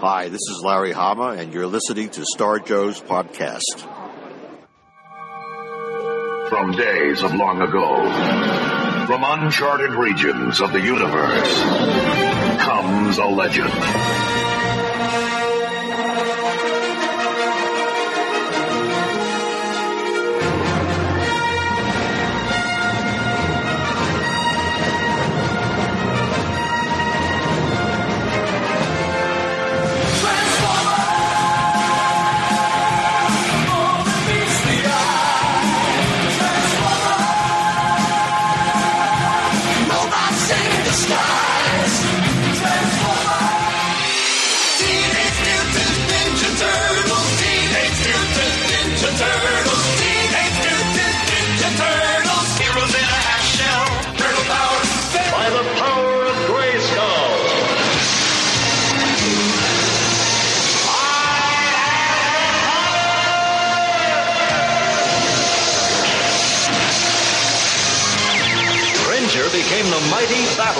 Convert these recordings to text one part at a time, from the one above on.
Hi, this is Larry Hama, and you're listening to Star Joe's podcast. From days of long ago, from uncharted regions of the universe, comes a legend.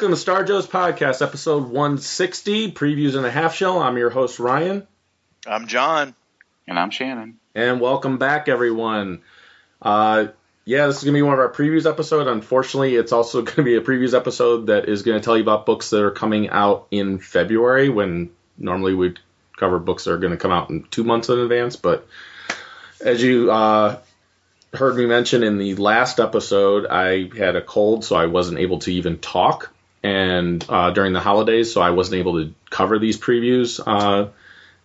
Welcome to Star Joe's podcast, episode 160, previews and a half shell. I'm your host Ryan, I'm John. And I'm Shannon. and welcome back, everyone. Uh, yeah, this is gonna be one of our previews episode. Unfortunately, it's also gonna be a previews episode that is gonna tell you about books that are coming out in February, when normally we'd cover books that are gonna come out in two months in advance. But as you uh, heard me mention in the last episode, I had a cold, so I wasn't able to even talk. And uh, during the holidays, so I wasn't able to cover these previews uh,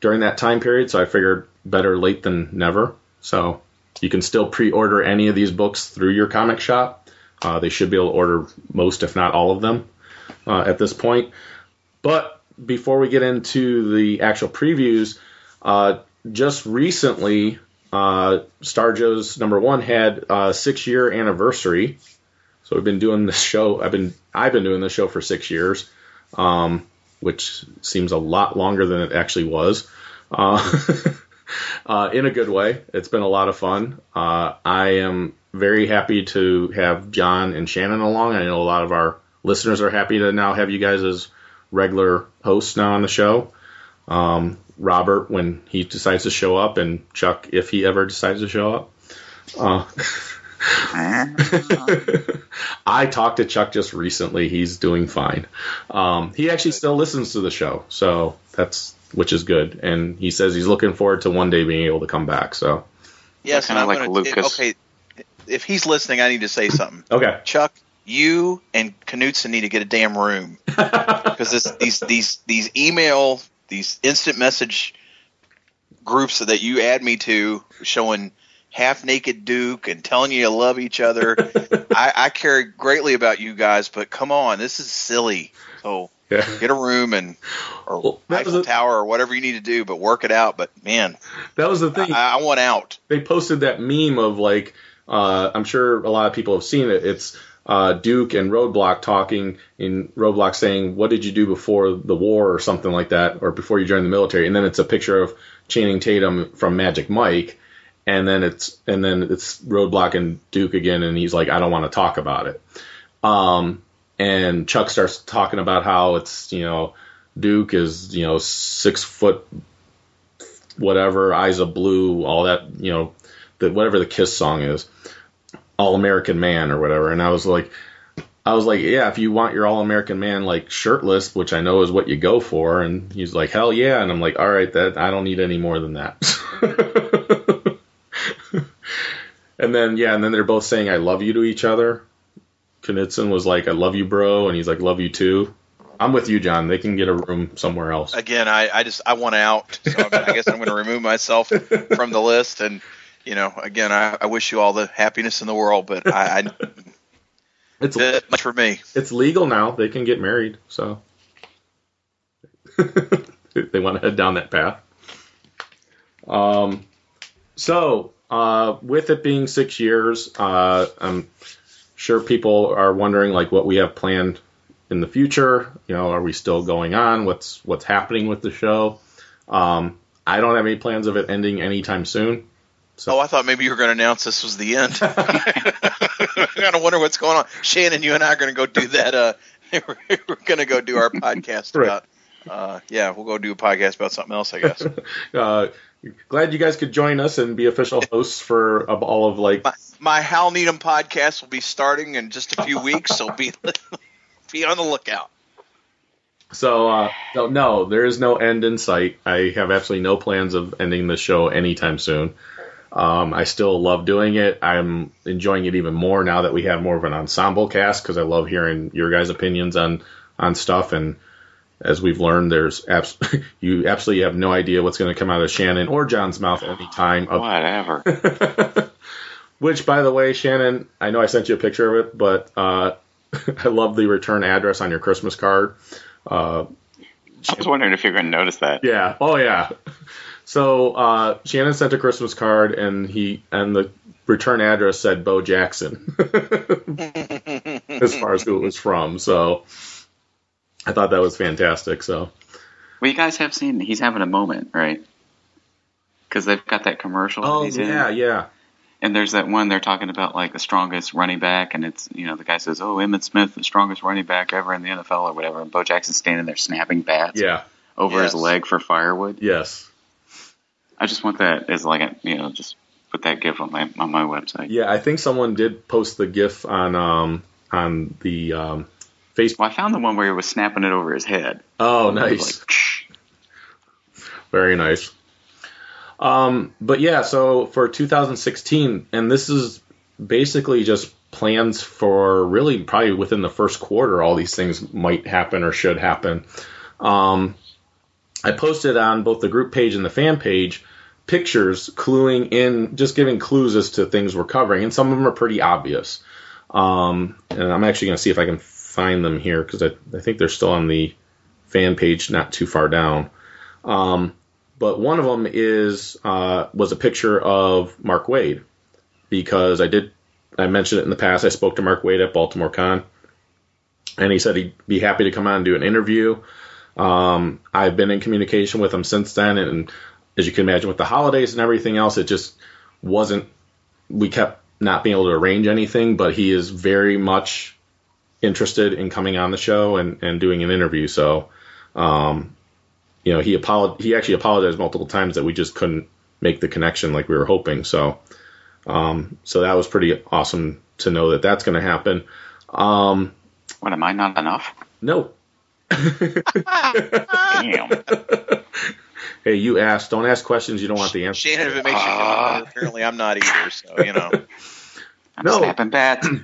during that time period. So I figured better late than never. So you can still pre-order any of these books through your comic shop. Uh, they should be able to order most, if not all of them, uh, at this point. But before we get into the actual previews, uh, just recently, uh, Star Joe's number one had a six year anniversary. So we've been doing this show. I've been I've been doing this show for six years, um, which seems a lot longer than it actually was. Uh, uh, in a good way. It's been a lot of fun. Uh, I am very happy to have John and Shannon along. I know a lot of our listeners are happy to now have you guys as regular hosts now on the show. Um, Robert, when he decides to show up, and Chuck, if he ever decides to show up. I talked to Chuck just recently. He's doing fine. Um, he actually still listens to the show, so that's which is good. And he says he's looking forward to one day being able to come back. So Yes, Kinda and I'm like gonna, Lucas. Okay, if he's listening, I need to say something. okay, Chuck, you and Knutson need to get a damn room because this, these these these email these instant message groups that you add me to showing half naked Duke and telling you you love each other. I, I care greatly about you guys, but come on, this is silly. So yeah. get a room and or Well, Eiffel a- Tower or whatever you need to do, but work it out. But man, That was the thing. I, I want out. they posted that meme of like uh, I'm sure a lot of people have seen it. It's uh, Duke and Roadblock talking in Roadblock saying, "What did you do before the war?" or something like that, or before you joined the military. And then it's a picture of Channing Tatum from Magic Mike, and then it's and then it's Roadblock and Duke again, and he's like, "I don't want to talk about it." Um, and Chuck starts talking about how it's you know Duke is you know six foot whatever, eyes of blue, all that you know the whatever the Kiss song is, All American Man or whatever. And I was like, I was like, yeah, if you want your All American Man like shirtless, which I know is what you go for, and he's like, hell yeah, and I'm like, all right, that I don't need any more than that. and then yeah, and then they're both saying I love you to each other. Knudsen was like, I love you, bro, and he's like, love you too. I'm with you, John. They can get a room somewhere else. Again, I, I just I want out, so I guess I'm going to remove myself from the list. And you know, again, I, I wish you all the happiness in the world, but I, I It's that much for me. it's legal now. They can get married, so they want to head down that path. Um, so uh, with it being six years, uh, I'm sure people are wondering like what we have planned in the future. You know, are we still going on? What's what's happening with the show? Um, I don't have any plans of it ending anytime soon. Oh, I thought maybe you were going to announce this was the end. I kind of wonder what's going on. Shannon, you and I are going to go do that. Uh, we're going to go do our podcast Right. about. Uh, yeah, we'll go do a podcast about something else, I guess. Uh, glad you guys could join us and be official hosts for of all of like my, my Hal Needham podcast will be starting in just a few weeks, so be be on the lookout. So, uh, no, no, there is no end in sight. I have absolutely no plans of ending the show anytime soon. Um, I still love doing it. I'm enjoying it even more now that we have more of an ensemble cast because I love hearing your guys' opinions on on stuff. And as we've learned, there's abs- you absolutely have no idea what's going to come out of Shannon or John's mouth any time. Of- Whatever. Which, by the way, Shannon, I know I sent you a picture of it, but uh, I love the return address on your Christmas card. Uh, I was wondering if you're going to notice that. Yeah. Oh yeah. So uh, Shannon sent a Christmas card, and he and the return address said Bo Jackson, as far as who it was from. So I thought that was fantastic. So Well, you guys have seen he's having a moment, right? Because they've got that commercial. oh yeah, in. yeah, And there's that one they're talking about, like the strongest running back, and it's you know the guy says, "Oh, Emmitt Smith, the strongest running back ever in the NFL, or whatever." And Bo Jackson's standing there snapping bats yeah, over his leg for firewood. yes, I just want that as like a you know just put that gif on my on my website. yeah. I think someone did post the GIF on um on the um, Facebook. Well, I found the one where he was snapping it over his head. Oh, nice. like, Very nice. Um, but yeah, so for 2016, and this is basically just plans for really probably within the first quarter, all these things might happen or should happen. Um, I posted on both the group page and the fan page pictures cluing in, just giving clues as to things we're covering, and some of them are pretty obvious. Um, and I'm actually going to see if I can find them here because I, I think they're still on the fan page, not too far down. Um, but one of them is uh, was a picture of Mark Waid because I did I mentioned it in the past. I spoke to Mark Waid at Baltimore Con, and he said he'd be happy to come on and do an interview. Um, I've been in communication with him since then, and as you can imagine, with the holidays and everything else, it just wasn't. We kept not being able to arrange anything, but he is very much interested in coming on the show and, and doing an interview. So, um, you know, he apolog- he actually apologized multiple times that we just couldn't make the connection like we were hoping. So, um, so that was pretty awesome to know that that's going to happen. Um, What am I not enough? no, Damn. hey, you asked. Don't ask questions you don't want the answer. Shannon, if it makes you feel better, apparently I'm not either. So you know, I'm No. snapping bats.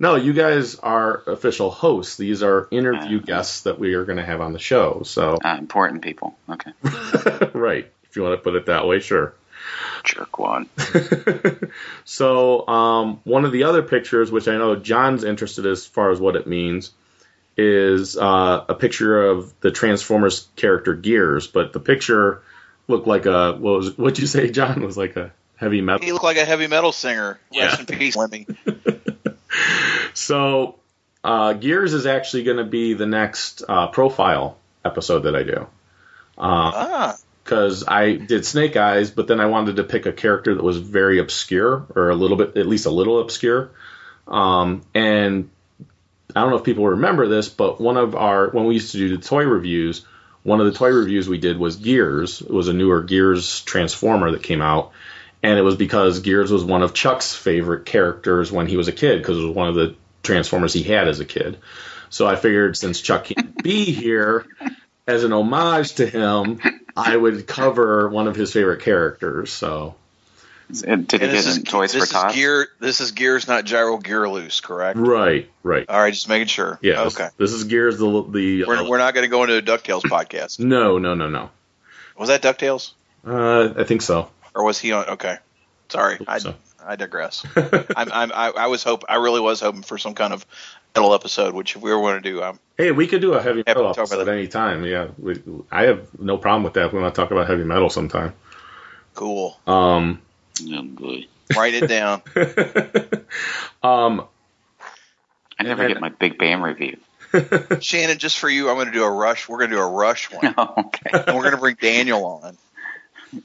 no, you guys are official hosts. These are interview guests that we are going to have on the show. So, Uh, important people. Okay. right, if you want to put it that way, sure. Jerk one. So, um, one of the other pictures, which I know John's interested as far as what it means, is uh, a picture of the Transformers character Gears. But the picture looked like a what was what'd you say, John? It was like a heavy metal. he looked like a heavy metal singer. Yeah. Rest in peace, Lemmy. So, uh, Gears is actually going to be the next uh, profile episode that I do. Ah, because I did Snake Eyes, but then I wanted to pick a character that was very obscure or a little bit, at least a little obscure. Um, and I don't know if people remember this, but one of our when we used to do the toy reviews, one of the toy reviews we did was Gears. It was a newer Gears Transformer that came out, and it was because Gears was one of Chuck's favorite characters when he was a kid because it was one of the Transformers he had as a kid. So I figured since Chuck can't be here, as an homage to him, I would cover one of his favorite characters. So It, did And this get is Toys this for is Tots? gear. This is gears, not Gyro Gearloose, correct? Right, right. All right, just making sure. Yeah. this- Okay. This, is Gears the the. We're, uh, we're not going to go into a Ducktales podcast. no, no, no, no. Was that Ducktales, Uh, I think so. Or was he on? Okay, sorry, I, so. I digress. I'm, I'm, I, I was hope I really was hoping for some kind of metal episode, which if we were going to do, um, Hey, we could do a heavy Happy to metal talk about episode that. any time. Yeah, we, I have no problem with that. We want to talk about heavy metal sometime. cool. Um, Oh, boy. Write it down. um, I never then- get my Big Bam review. Shannon, just for you, I'm going to do a rush. We're going to do a rush one, Oh, okay. and we're going to bring Daniel on.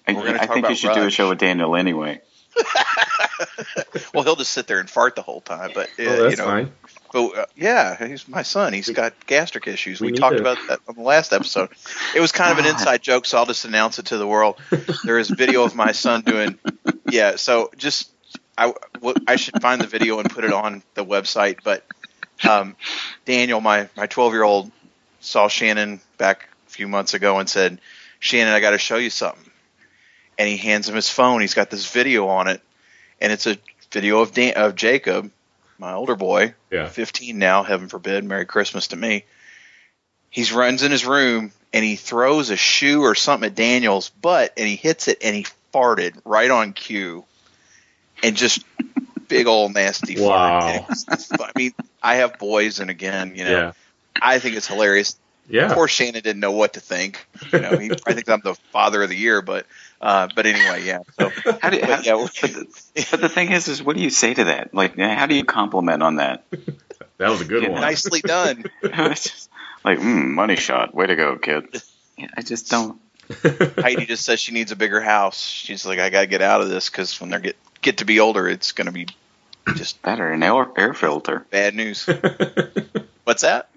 I, We're gonna I think you about should do a show with Daniel anyway. Well, he'll just sit there and fart the whole time, but uh, oh, that's you know, fine. But uh, yeah, he's my son. He's got gastric issues. we We, talked to- about that on the last episode. It was kind of an inside joke, so I'll just announce it to the world. There is video of my son doing. Yeah, so just I w- I should find the video and put it on the website. But um, Daniel, my my 12 year old, saw Shannon back a few months ago and said, "Shannon, I got to show you something." And he hands him his phone. He's got this video on it, and it's a video of Dan- of Jacob, my older boy, Yeah. 15 now, heaven forbid, Merry Christmas to me. He runs in his room and he throws a shoe or something at Daniel's butt and he hits it and he farted right on cue. And just big old nasty Wow. fart. And it was- I mean, I have boys and again, you know, Yeah. I think it's hilarious. Yeah. Poor Shannon didn't know what to think. You know, he, I think I'm the father of the year, but uh, but anyway, yeah. So How do, how, yeah, but, the, but the thing is, is what do you say to that? Like, how do you compliment on that? That was a good Yeah, one. nicely done. just like, mm, money shot. Way to go, kid. Yeah, I just don't. Heidi just says she needs a bigger house. She's like, I got to get out of this because when they get get to be older, it's going to be just better or an air, air filter. bad news. What's that?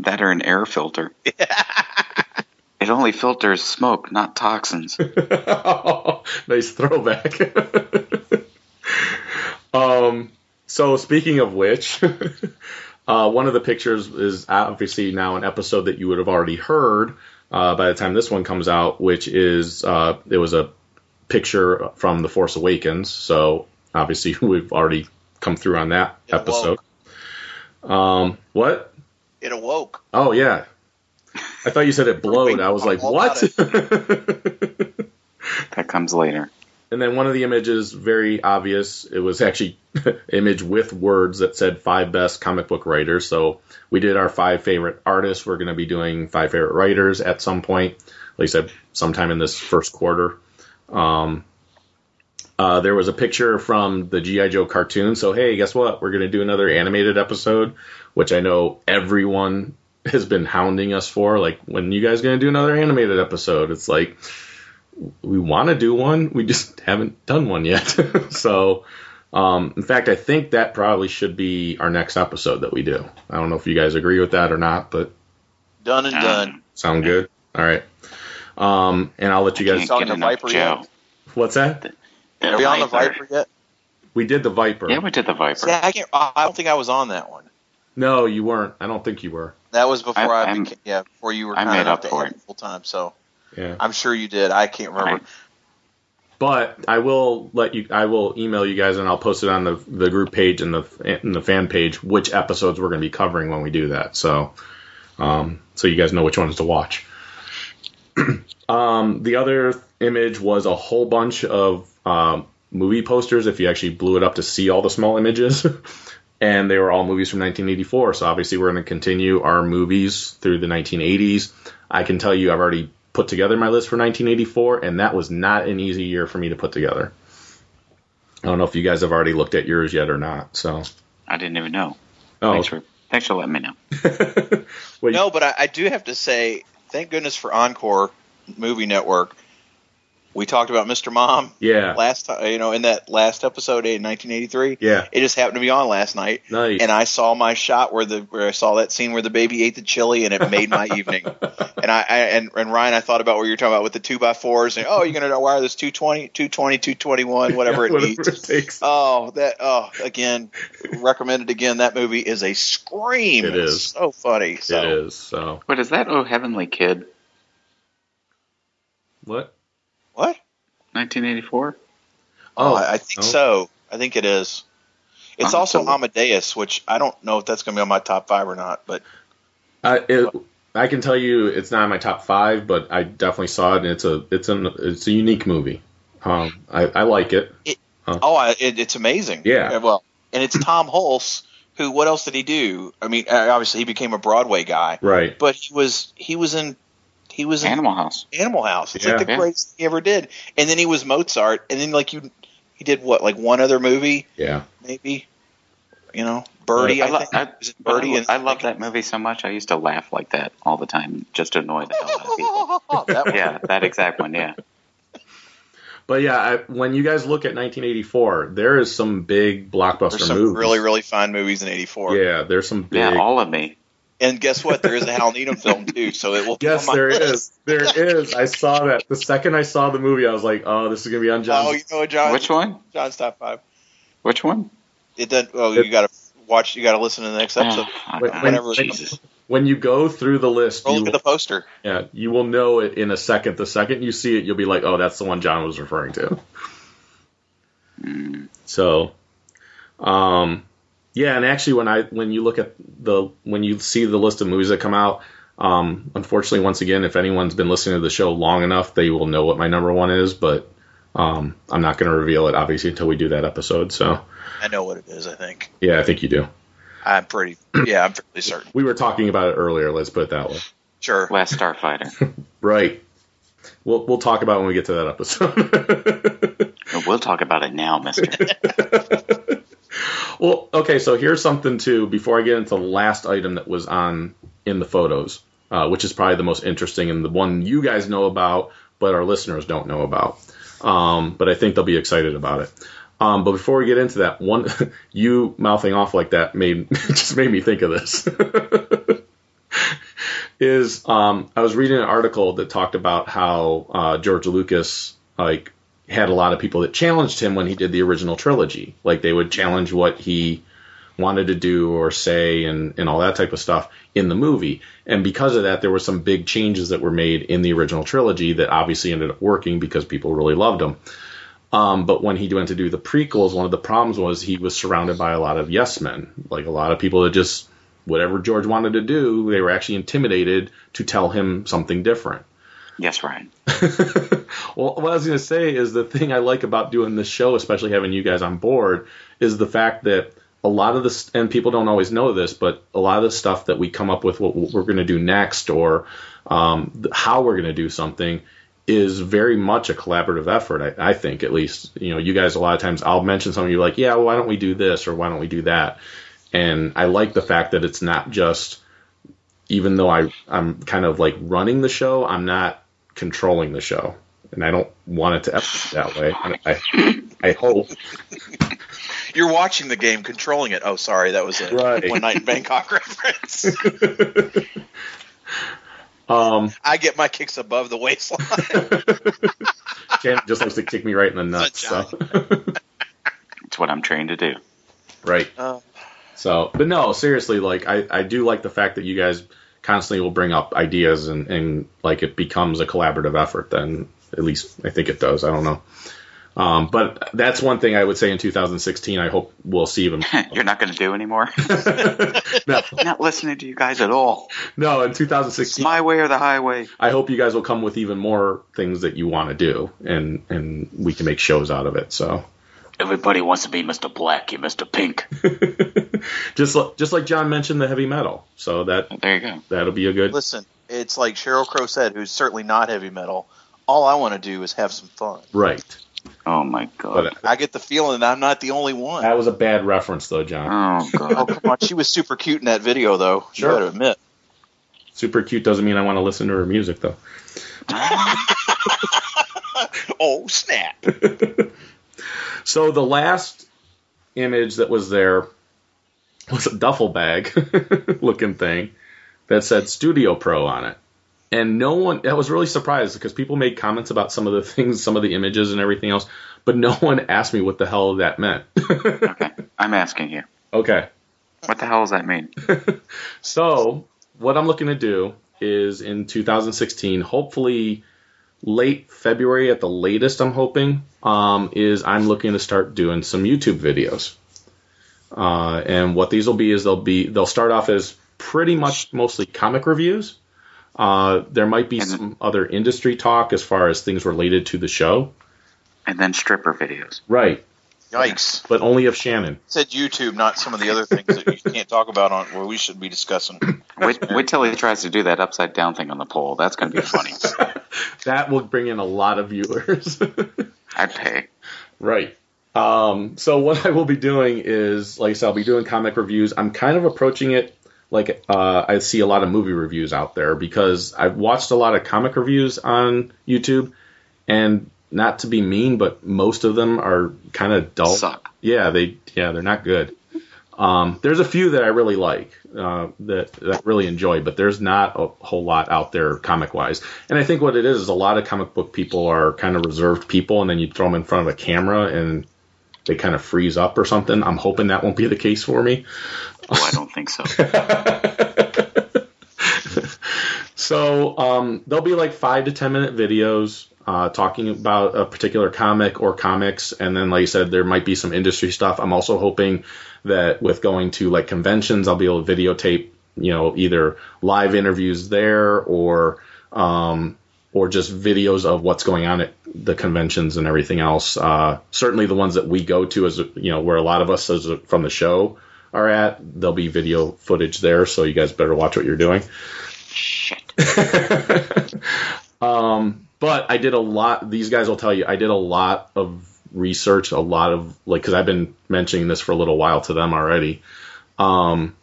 That or an air filter. it only filters smoke, not toxins. nice throwback. um, so speaking of which, uh, one of the pictures is obviously now an episode that you would have already heard uh, by the time this one comes out, which is uh, it was a picture from The Force Awakens. So obviously we've already come through on that It episode. Um, what? It awoke. Oh yeah. I thought you said it blowed. I was like, what? That comes later. And then one of the images, very obvious. It was actually image with words that said five best comic book writers. So we did our five favorite artists. We're going to be doing five favorite writers at some point. Like I said, sometime in this first quarter. Um, uh, there was a picture from the GI Joe cartoon. So hey, guess what? We're going to do another animated episode, which I know everyone has been hounding us for. Like, when you guys going to do another animated episode? It's like we want to do one, we just haven't done one yet. so, um, in fact, I think that probably should be our next episode that we do. I don't know if you guys agree with that or not, but Done and done. Um, sound good. All right. Um, and I'll let you guys. Can't saw get the enough Viper Joe. yet? What's that? Are we on the Viper yet? We did the Viper. Yeah, we did the Viper. See, I can't. I don't think I was on that one. No, you weren't. I don't think you were. That was before I- I, became, yeah, before you were I kind made enough up to for it. full time. So Yeah. I'm sure you did. I can't remember. But I will let you. I will email you guys, and I'll post it on the the group page and the in the fan page which episodes we're going to be covering when we do that. So, um, so you guys know which ones to watch. um, the other image was a whole bunch of um, movie posters. If you actually blew it up to see all the small images, and they were all movies from 1984. So obviously we're going to continue our movies through the 1980s. I can tell you, I've already put together my list for 1984, and that was not an easy year for me to put together. I don't know if you guys have already looked at yours yet or not. So, I didn't even know. oh, Thanks for thanks for letting me know. well, No, but I, I do have to say, thank goodness for Encore Movie Network. We talked about Mr. Mom yeah, last time, you know, in that last episode in 1983. yeah, It just happened to be on last night, nice. and I saw my shot where the where I saw that scene where the baby ate the chili, and it made my evening. And I, I and, and Ryan, I thought about what you were talking about with the two by fours, and oh, you're gonna wire this 220, 220, 221, whatever it whatever needs. it takes. Oh, that oh again, recommended again. That movie is a scream. It It's so funny. So It is. So What is that? Oh, Heavenly Kid, what? What? 1984. Oh, I, I think no? so. I think it is. It's I'll also have to look. Amadeus, which I don't know if that's going to be on my top five or not. But Uh, it, I can tell you it's not in my top five, but I definitely saw it, and it's a it's an it's a unique movie. Um, I, I like it. oh, I, it, it's amazing. Yeah. Well, and it's Tom Hulce. Who? What else did he do? I mean, uh, obviously he became a Broadway guy, Right. but he was he was in he was in Animal House. Animal House. It's Yeah. like the Yeah. greatest thing he ever did. And then he was Mozart, and then like you, he did what like one other movie Yeah. maybe. You know, Birdy. I, I, lo- think. I, Was I Birdy? lo- and- I love that movie so much. I used to laugh like that all the time just to annoy the hell out of people. that. Yeah, that exact one. Yeah. But yeah, I, when you guys look at 1984, there is some big blockbuster There's some movies. really really fine movies in '84. yeah, there's some big. Yeah, all of me. And guess what? There is a Hal Needham film too, so it will. be Yes, on my there list. is. There is. I saw that. The second I saw the movie, I was like, "Oh, this is gonna be on John's." Oh, you know what, John? Which one? John's top five. Which one? It doesn't. Oh, It- you got to watch. You got to listen to the next episode. Oh, When- God, whenever- Jesus. when you go through the list, Or you look at the poster. yeah, you will know it in a second. The second you see it, you'll be like, "Oh, that's the one John was referring to." Mm. So, um, yeah, and actually, when I when you look at the when you see the list of movies that come out, um, unfortunately, once again, if anyone's been listening to the show long enough, they will know what my number one is. But um, I'm not going to reveal it obviously until we do that episode. So, I know what it is. I think. yeah, I think you do. I'm pretty. Yeah, I'm fairly certain. We were talking about it earlier. Let's put it that way. Sure. Last Starfighter. Right. We'll we'll talk about it when we get to that episode. we'll talk about it now, Mister. well, okay. So here's something too. Before I get into the last item that was on in the photos, uh, which is probably the most interesting and the one you guys know about, but our listeners don't know about. Um, but I think they'll be excited about it. Um, but before we get into that, one you mouthing off like that made just made me think of this. is um, I was reading an article that talked about how uh, George Lucas like had a lot of people that challenged him when he did the original trilogy. Like they would challenge what he wanted to do or say and, and all that type of stuff in the movie. And because of that, there were some big changes that were made in the original trilogy that obviously ended up working because people really loved him. Um, but when he went to do the prequels, one of the problems was he was surrounded by a lot of yes men, like a lot of people that just whatever George wanted to do, they were actually intimidated to tell him something different. Yes, Ryan. well, what I was going to say is the thing I like about doing this show, especially having you guys on board, is the fact that a lot of this, and people don't always know this, but a lot of the stuff that we come up with, what we're going to do next, or um, how we're going to do something, is very much a collaborative effort. I, I think, at least, you know, you guys a lot of times I'll mention something, you're like, yeah, why don't we do this, or why don't we do that? And I like the fact that it's not just, even though I I'm kind of like running the show, I'm not controlling the show, and I don't want it to ever be that way. I I hope. You're watching the game, controlling it. Oh, sorry, that was a Right. one night in Bangkok reference. Um, I get my kicks above the waistline. Shannon just likes to kick me right in the nuts. So. It's what I'm trained to do. right. Uh, So, but no, seriously, like I, I do like the fact that you guys constantly will bring up ideas and, and like it becomes a collaborative effort. Then at least I think it does. I don't know. Um, but that's one thing I would say in 2016. I hope we'll see even. You're not going to do anymore. no, not listening to you guys at all. no, in It's 2016, my way or the highway. I hope you guys will come with even more things that you want to do, and and we can make shows out of it. So Everybody wants to be Mr. Black, you Mr. Pink. Just li- just like John mentioned the heavy metal, so that There you go. that'll be a good. listen, it's like Sheryl Crow said, who's certainly not heavy metal. All I want to do is have some fun. Right. Oh my god. But uh, I get the feeling that I'm not the only one. that was a bad reference, though, John. Oh Oh, god. come on. She was super cute in that video, though. Sure. You got to admit. Super cute doesn't mean I want to listen to her music, though. Oh, snap. So the last image that was there was a duffel bag looking thing that said Studio Pro on it. And no one, I was really surprised because people made comments about some of the things, some of the images and everything else, but no one asked me what the hell that meant. Okay. I'm asking you. okay. What the hell does that mean? So what I'm looking to do is in 2016, hopefully late February at the latest. I'm hoping um, is I'm looking to start doing some YouTube videos. Uh, and what these will be is they'll be they'll start off as pretty much mostly comic reviews. Uh, there might be And- some other industry talk as far as things related to the show. And then stripper videos. Right. Yikes! But only of Shannon. said YouTube, not some of the other things that you can't talk about on where we should be discussing. Wait, wait till he tries to do that upside down thing on the pole. That's going to be funny. That will bring in a lot of viewers. I'd pay. Right. Um, so what I will be doing is, like I said, I'll be doing comic reviews. I'm kind of approaching it like uh, I see a lot of movie reviews out there because I've watched a lot of comic reviews on YouTube, and not to be mean, but most of them are kind of dull. Suck. Yeah, they yeah they're not good. Um, there's a few that I really like uh, that that I really enjoy, but there's not a whole lot out there comic wise. And I think what it is is a lot of comic book people are kind of reserved people, and then you throw them in front of a camera and they kind of freeze up or something. I'm hoping that won't be the case for me. Oh, I don't think so. So um, there'll be like five to ten minute videos uh, talking about a particular comic or comics, and then like I said, there might be some industry stuff. I'm also hoping that with going to like conventions, I'll be able to videotape, you know, either live interviews there or um, or just videos of what's going on at the conventions and everything else. Uh, certainly the ones that we go to, as you know, where a lot of us as a, from the show are at, there'll be video footage there. So you guys better watch what you're doing. Shit. um, but I did a lot. These guys will tell you I did a lot of research, a lot of like because I've been mentioning this for a little while to them already. Um,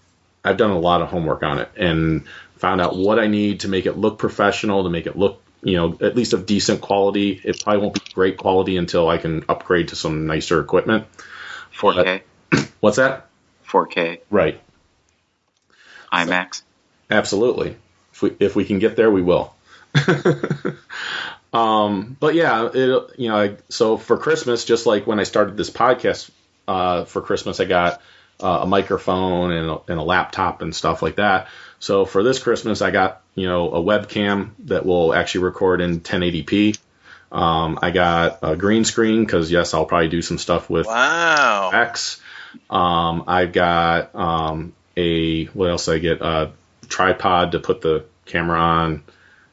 I've done a lot of homework on it and found out what I need to make it look professional, to make it look you know at least of decent quality. It probably won't be great quality until I can upgrade to some nicer equipment. 4K. What's that? 4K. Right. IMAX. Absolutely. If we if we can get there, we will. um, but yeah, it you know, I, so for Christmas, just like when I started this podcast uh, for Christmas, I got uh, a microphone and a, and a laptop and stuff like that. So for this Christmas, I got you know a webcam that will actually record in 1080p. Um, I got a green screen because yes, I'll probably do some stuff with Wow. X. Um, I've got um, a what else I get? A tripod to put the camera on.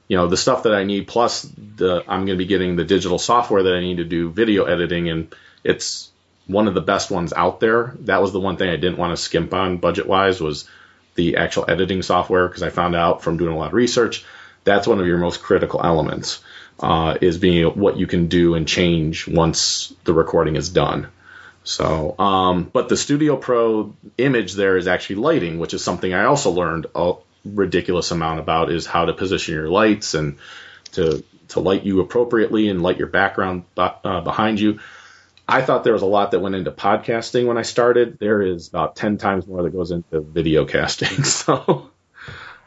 You know the stuff that I need. Plus, the I'm going to be getting the digital software that I need to do video editing, and it's one of the best ones out there. That was the one thing I didn't want to skimp on budget wise was the actual editing software because I found out from doing a lot of research that's one of your most critical elements uh, is being what you can do and change once the recording is done. So, um, but the Studio Pro image there is actually lighting, which is something I also learned a ridiculous amount about is how to position your lights and to to light you appropriately and light your background uh, behind you. I thought there was a lot that went into podcasting when I started. There is about 10 times more that goes into video casting. So,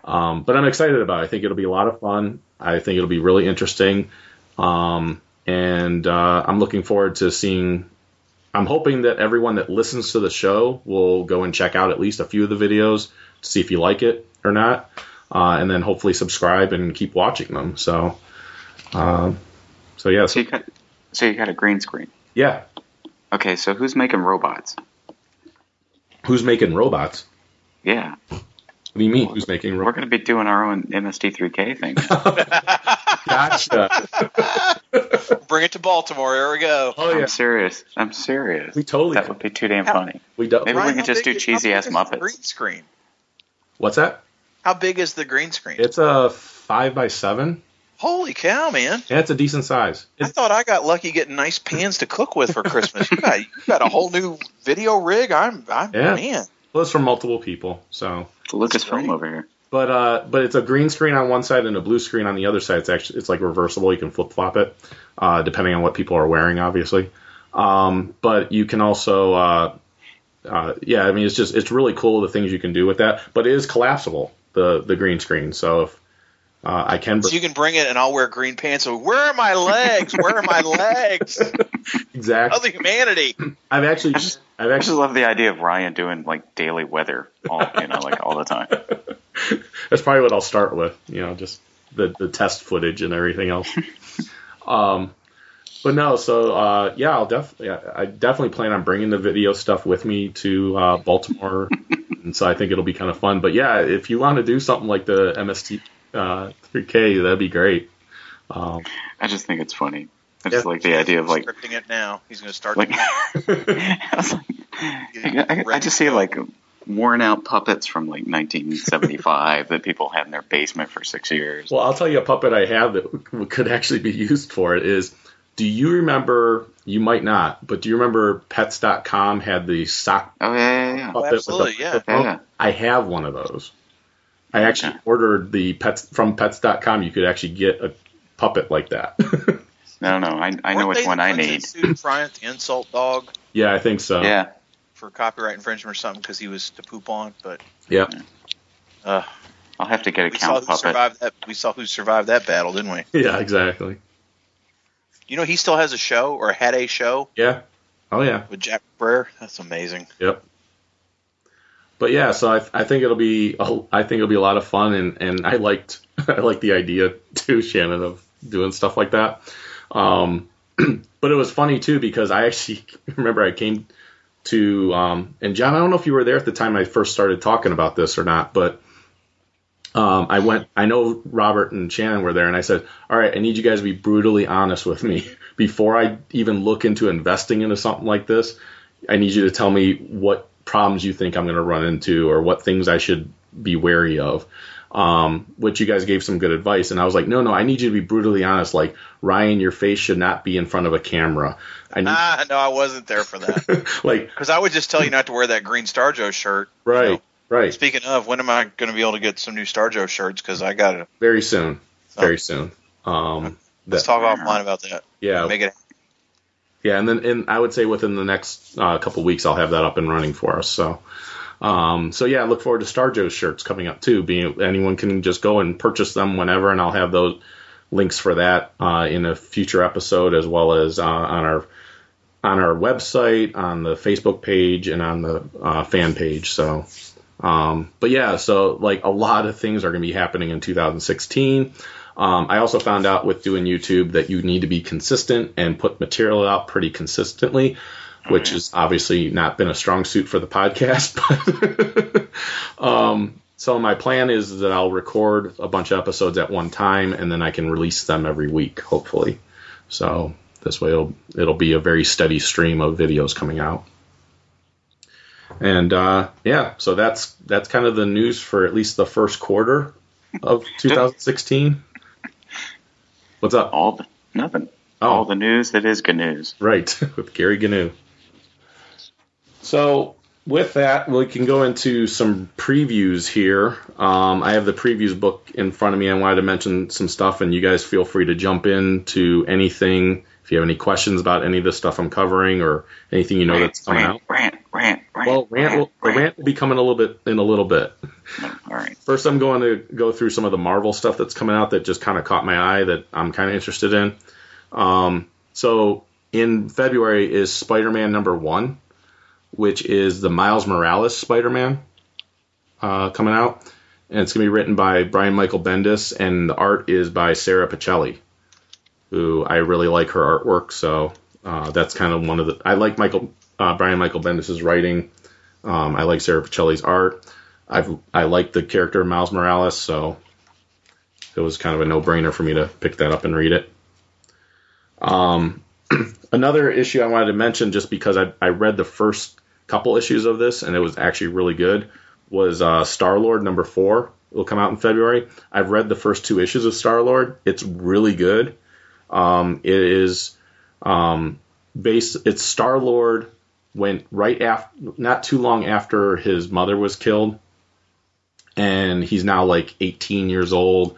um, but I'm excited about it. I think it'll be a lot of fun. I think it'll be really interesting. Um, and uh, I'm looking forward to seeing. I'm hoping that everyone that listens to the show will go and check out at least a few of the videos to see if you like it or not, uh, and then hopefully subscribe and keep watching them. So, um, so yeah, So so, you got, so you got a green screen. yeah. Okay, so who's making robots? Who's making robots? Yeah, What do you mean? Who's making robots? we're going to be doing our own MST3K thing. Gotcha. Bring it to Baltimore. Here we go. Oh yeah, I'm serious. I'm serious. we totally. That would be too damn funny. we do. Maybe we can just do cheesy ass big is the Muppets. Green screen. What's that? How big is the green screen? It's a five by seven. Holy cow, man! That's a decent size. I thought I got lucky getting nice pans to cook with for Christmas. You got, you got a whole new video rig. I'm, I'm Yeah. man. well, it's from multiple people. So, It's Lucasfilm over here. but uh, but it's a green screen on one side and a blue screen on the other side. It's actually it's like reversible. You can flip flop it, uh, depending on what people are wearing, obviously. Um, but you can also, uh, uh, yeah, I mean, it's just it's really cool the things you can do with that. But it is collapsible the the green screen. So if uh, I can, So you can bring it, and I'll wear green pants. So where are my legs? Where are my legs? exactly. Other humanity. I've actually I've I just actually love the idea of Ryan doing like daily weather, all you know, like all the time. that's probably what I'll start with. You know, just the the test footage and everything else. um, but no, so uh, yeah, I'll definitely I definitely plan on bringing the video stuff with me to uh, Baltimore, and so I think it'll be kind of fun. But yeah, if you want to do something like the MST uh, 3K, that'd be great. Um, I just think it's funny. I just Yeah. like the idea of like scripting it now. He's going to start. like I, was like, I, I just see like worn out puppets from like 1975 that people had in their basement for six years. Well, I'll tell you a puppet I have that could actually be used for it is. Do you remember? You might not, but do you remember Pets.com had the sock Oh yeah, yeah, yeah. puppet absolutely, with the, yeah. the? Yeah. I have one of those. I actually Okay. ordered the pets from Pets.com. You could actually get a puppet like that. No, no, I, I know which one I need. Bryant the insult dog yeah, I think so. Yeah, for copyright infringement or something because he was to poop on. But Yeah. uh, I'll have to get a we saw count who puppet. survived that. We saw who survived that battle, didn't we? Yeah, exactly. You know, he still has a show or had a show Yeah. Oh yeah. with Jack Brer. That's amazing. Yep. But yeah, so I, I think it'll be a- I think it'll be a lot of fun, and, and I liked I liked the idea too, Shannon, of doing stuff like that. Um, but it was funny too because I actually remember I came to um, and John, I don't know if you were there at the time I first started talking about this or not, but um, I went. I know Robert and Shannon were there, and I said, "All right, I need you guys to be brutally honest with me before I even look into investing into something like this. I need you to tell me what problems you think I'm going to run into, or what things I should be wary of." Um, which you guys gave some good advice, and I was like, "No, no, I need you to be brutally honest. Like Ryan, your face should not be in front of a camera. I need Ah, no, I wasn't there for that like because I would just tell you not to wear that green Star Joe shirt. you right, know. right, Speaking of, when am I going to be able to get some new Star Joe shirts? Because I got to. very soon, Oh. very soon." Um, Let's that- talk offline about that. yeah, Make it. Yeah, and then and I would say within the next uh, couple weeks I'll have that up and running for us. So, um, so yeah, look forward to Star Joe's shirts coming up too. Being anyone can just go and purchase them whenever, and I'll have those links for that uh, in a future episode as well as uh, on our on our website, on the Facebook page, and on the uh, fan page. So, um, but yeah, so like a lot of things are going to be happening in 2016. Um, I also found out with doing YouTube that you need to be consistent and put material out pretty consistently, which has obviously not been a strong suit for the podcast. But um, so my plan is that I'll record a bunch of episodes at one time and then I can release them every week, hopefully. So this way it'll it'll be a very steady stream of videos coming out. And uh, yeah, so that's that's kind of the news for at least the first quarter of 2016. What's up? All the nothing. Oh. All the news that is good news. Right, with Gary Gnu. So with that, we can go into some previews here. Um, I have the previews book in front of me. I wanted to mention some stuff, and you guys feel free to jump into anything if you have any questions about any of the stuff I'm covering or anything you know rant, that's coming rant, out. rant, Well, rant will, the rant will be coming a little bit in a little bit. All right. First, I'm going to go through some of the Marvel stuff that's coming out that just kind of caught my eye that I'm kind of interested in. Um, so in February is Spider-Man number one, which is the Miles Morales Spider-Man uh, coming out, and it's going to be written by Brian Michael Bendis, and the art is by Sara Pichelli, who I really like her artwork. So uh, that's kind of one of the I like Michael uh, Brian Michael Bendis's writing. Um, I like Sara Pichelli's art. I've I like the character of Miles Morales, so it was kind of a no brainer for me to pick that up and read it. Um, another issue I wanted to mention, just because I, I read the first couple issues of this and it was actually really good, was uh, Star Lord number four. It will come out in February. I've read the first two issues of Star Lord. It's really good. Um, it is um, based. It's Star Lord went right after, not too long after his mother was killed, and he's now like 18 years old,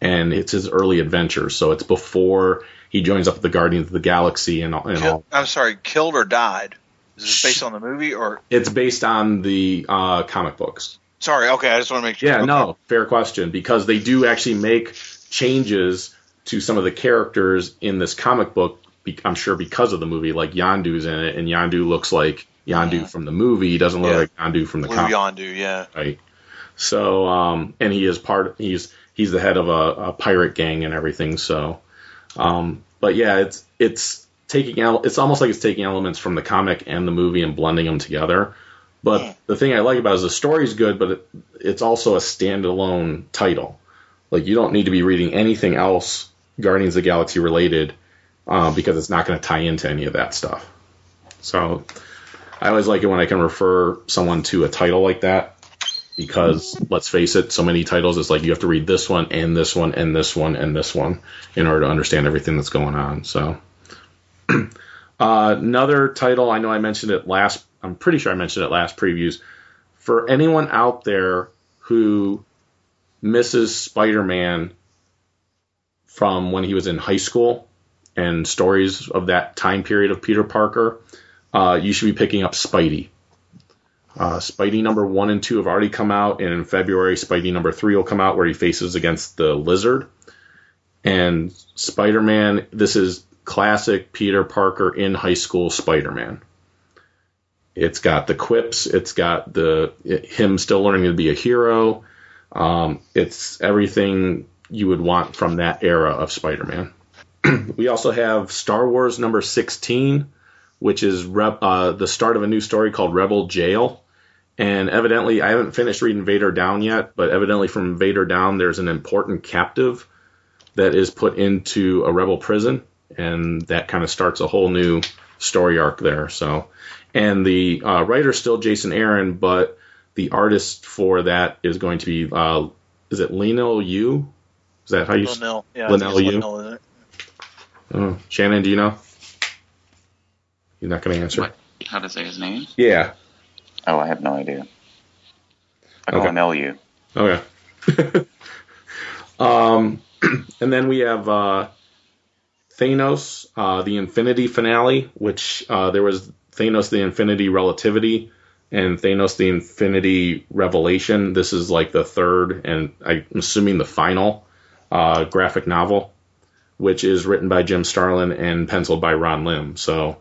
and it's his early adventures. So it's before he joins up with the Guardians of the Galaxy and, all- and all. I'm sorry, killed or died? Is this based on the movie or? It's based on the uh, comic books. Sorry, okay, I just want to make sure. Yeah, Okay. no, fair question because they do actually make changes to some of the characters in this comic book. I'm sure because of the movie, like Yondu's in it, and Yondu looks like Yondu from the movie. He doesn't look Yeah. like Yondu from the Blue comic. Yondu, yeah. right? So, um, and he is part. He's he's the head of a, a pirate gang and everything. So, um, but yeah, it's it's taking out. It's almost like it's taking elements from the comic and the movie and blending them together. But the thing I like about it is the story's good, but it, it's also a standalone title. Like you don't need to be reading anything else Guardians of the Galaxy related uh, because it's not going to tie into any of that stuff. So I always like it when I can refer someone to a title like that because let's face it, so many titles it's like you have to read this one and this one and this one and this one in order to understand everything that's going on. So uh, another title I know I mentioned it last. I'm pretty sure I mentioned it last previews. For anyone out there who misses Spider-Man from when he was in high school and stories of that time period of Peter Parker, uh, you should be picking up Spidey. Uh, Spidey number one and two have already come out, and in February, Spidey number three will come out where he faces against the Lizard. And Spider Man, this is classic Peter Parker in high school Spider Man. It's got the quips, it's got the him still learning to be a hero. Um, it's everything you would want from that era of Spider Man. we also have Star Wars number 16, which is Re- uh, the start of a new story called Rebel Jail. And evidently, I haven't finished reading Vader Down yet, but evidently, from Vader Down, there's an important captive that is put into a rebel prison, and that kind of starts a whole new story arc there. So, and the uh, writer's still Jason Aaron, but the artist for that is going to be uh, is it Lino Yu? Is that how you? Linnell, yeah, Linnell Yu? Oh, Shannon, do you know? You're not going to answer. What? How to say his name? Yeah. Oh, I have no idea. I call Okay. him LU. Okay. um, and then we have uh, Thanos, uh, the Infinity finale, which uh, there was Thanos, the Infinity Relativity, and Thanos, the Infinity Revelation. This is like the third, and I'm assuming the final uh, graphic novel, which is written by Jim Starlin and penciled by Ron Lim. So,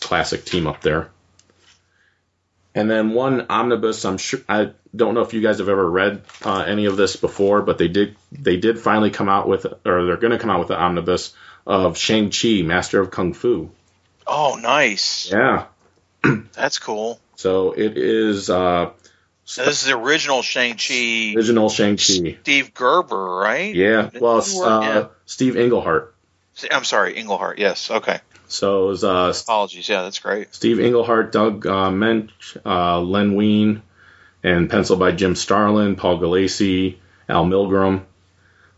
classic team up there. And then one omnibus. I'm sure I don't know if you guys have ever read uh, any of this before, but they did they did finally come out with, or they're going to come out with an omnibus of Shang Chi, Master of Kung Fu. Oh, nice. Yeah. That's cool. So it is uh, So this is the original Shang-Chi, original Shang Chi. Steve Gerber, right? Yeah. Well, Didn't he work- uh, yeah. Steve Englehart. I'm sorry, Englehart. Yes. Okay. So it was uh, Apologies. Yeah, that's great. Steve Englehart, Doug uh, Moench, uh, Len Wein, and penciled by Jim Starlin, Paul Gulacy, Al Milgrom,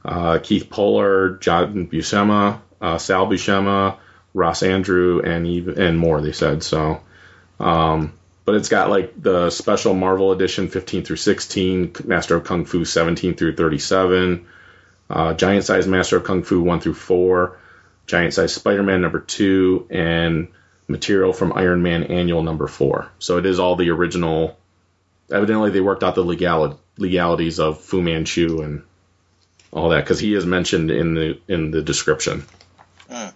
uh, Keith Pollard, John Buscema, uh, Sal Buscema, Ross Andru, and even and more. They said so. Um, but it's got like the special Marvel edition 15 through 16, Master of Kung Fu 17 through 37, uh, Giant Size Master of Kung Fu 1 through 4, Giant Size Spider Man number 2, and material from Iron Man Annual number 4. So it is all the original. Evidently, they worked out the legali- legalities of Fu Manchu and all that because he is mentioned in the in the description. Hmm.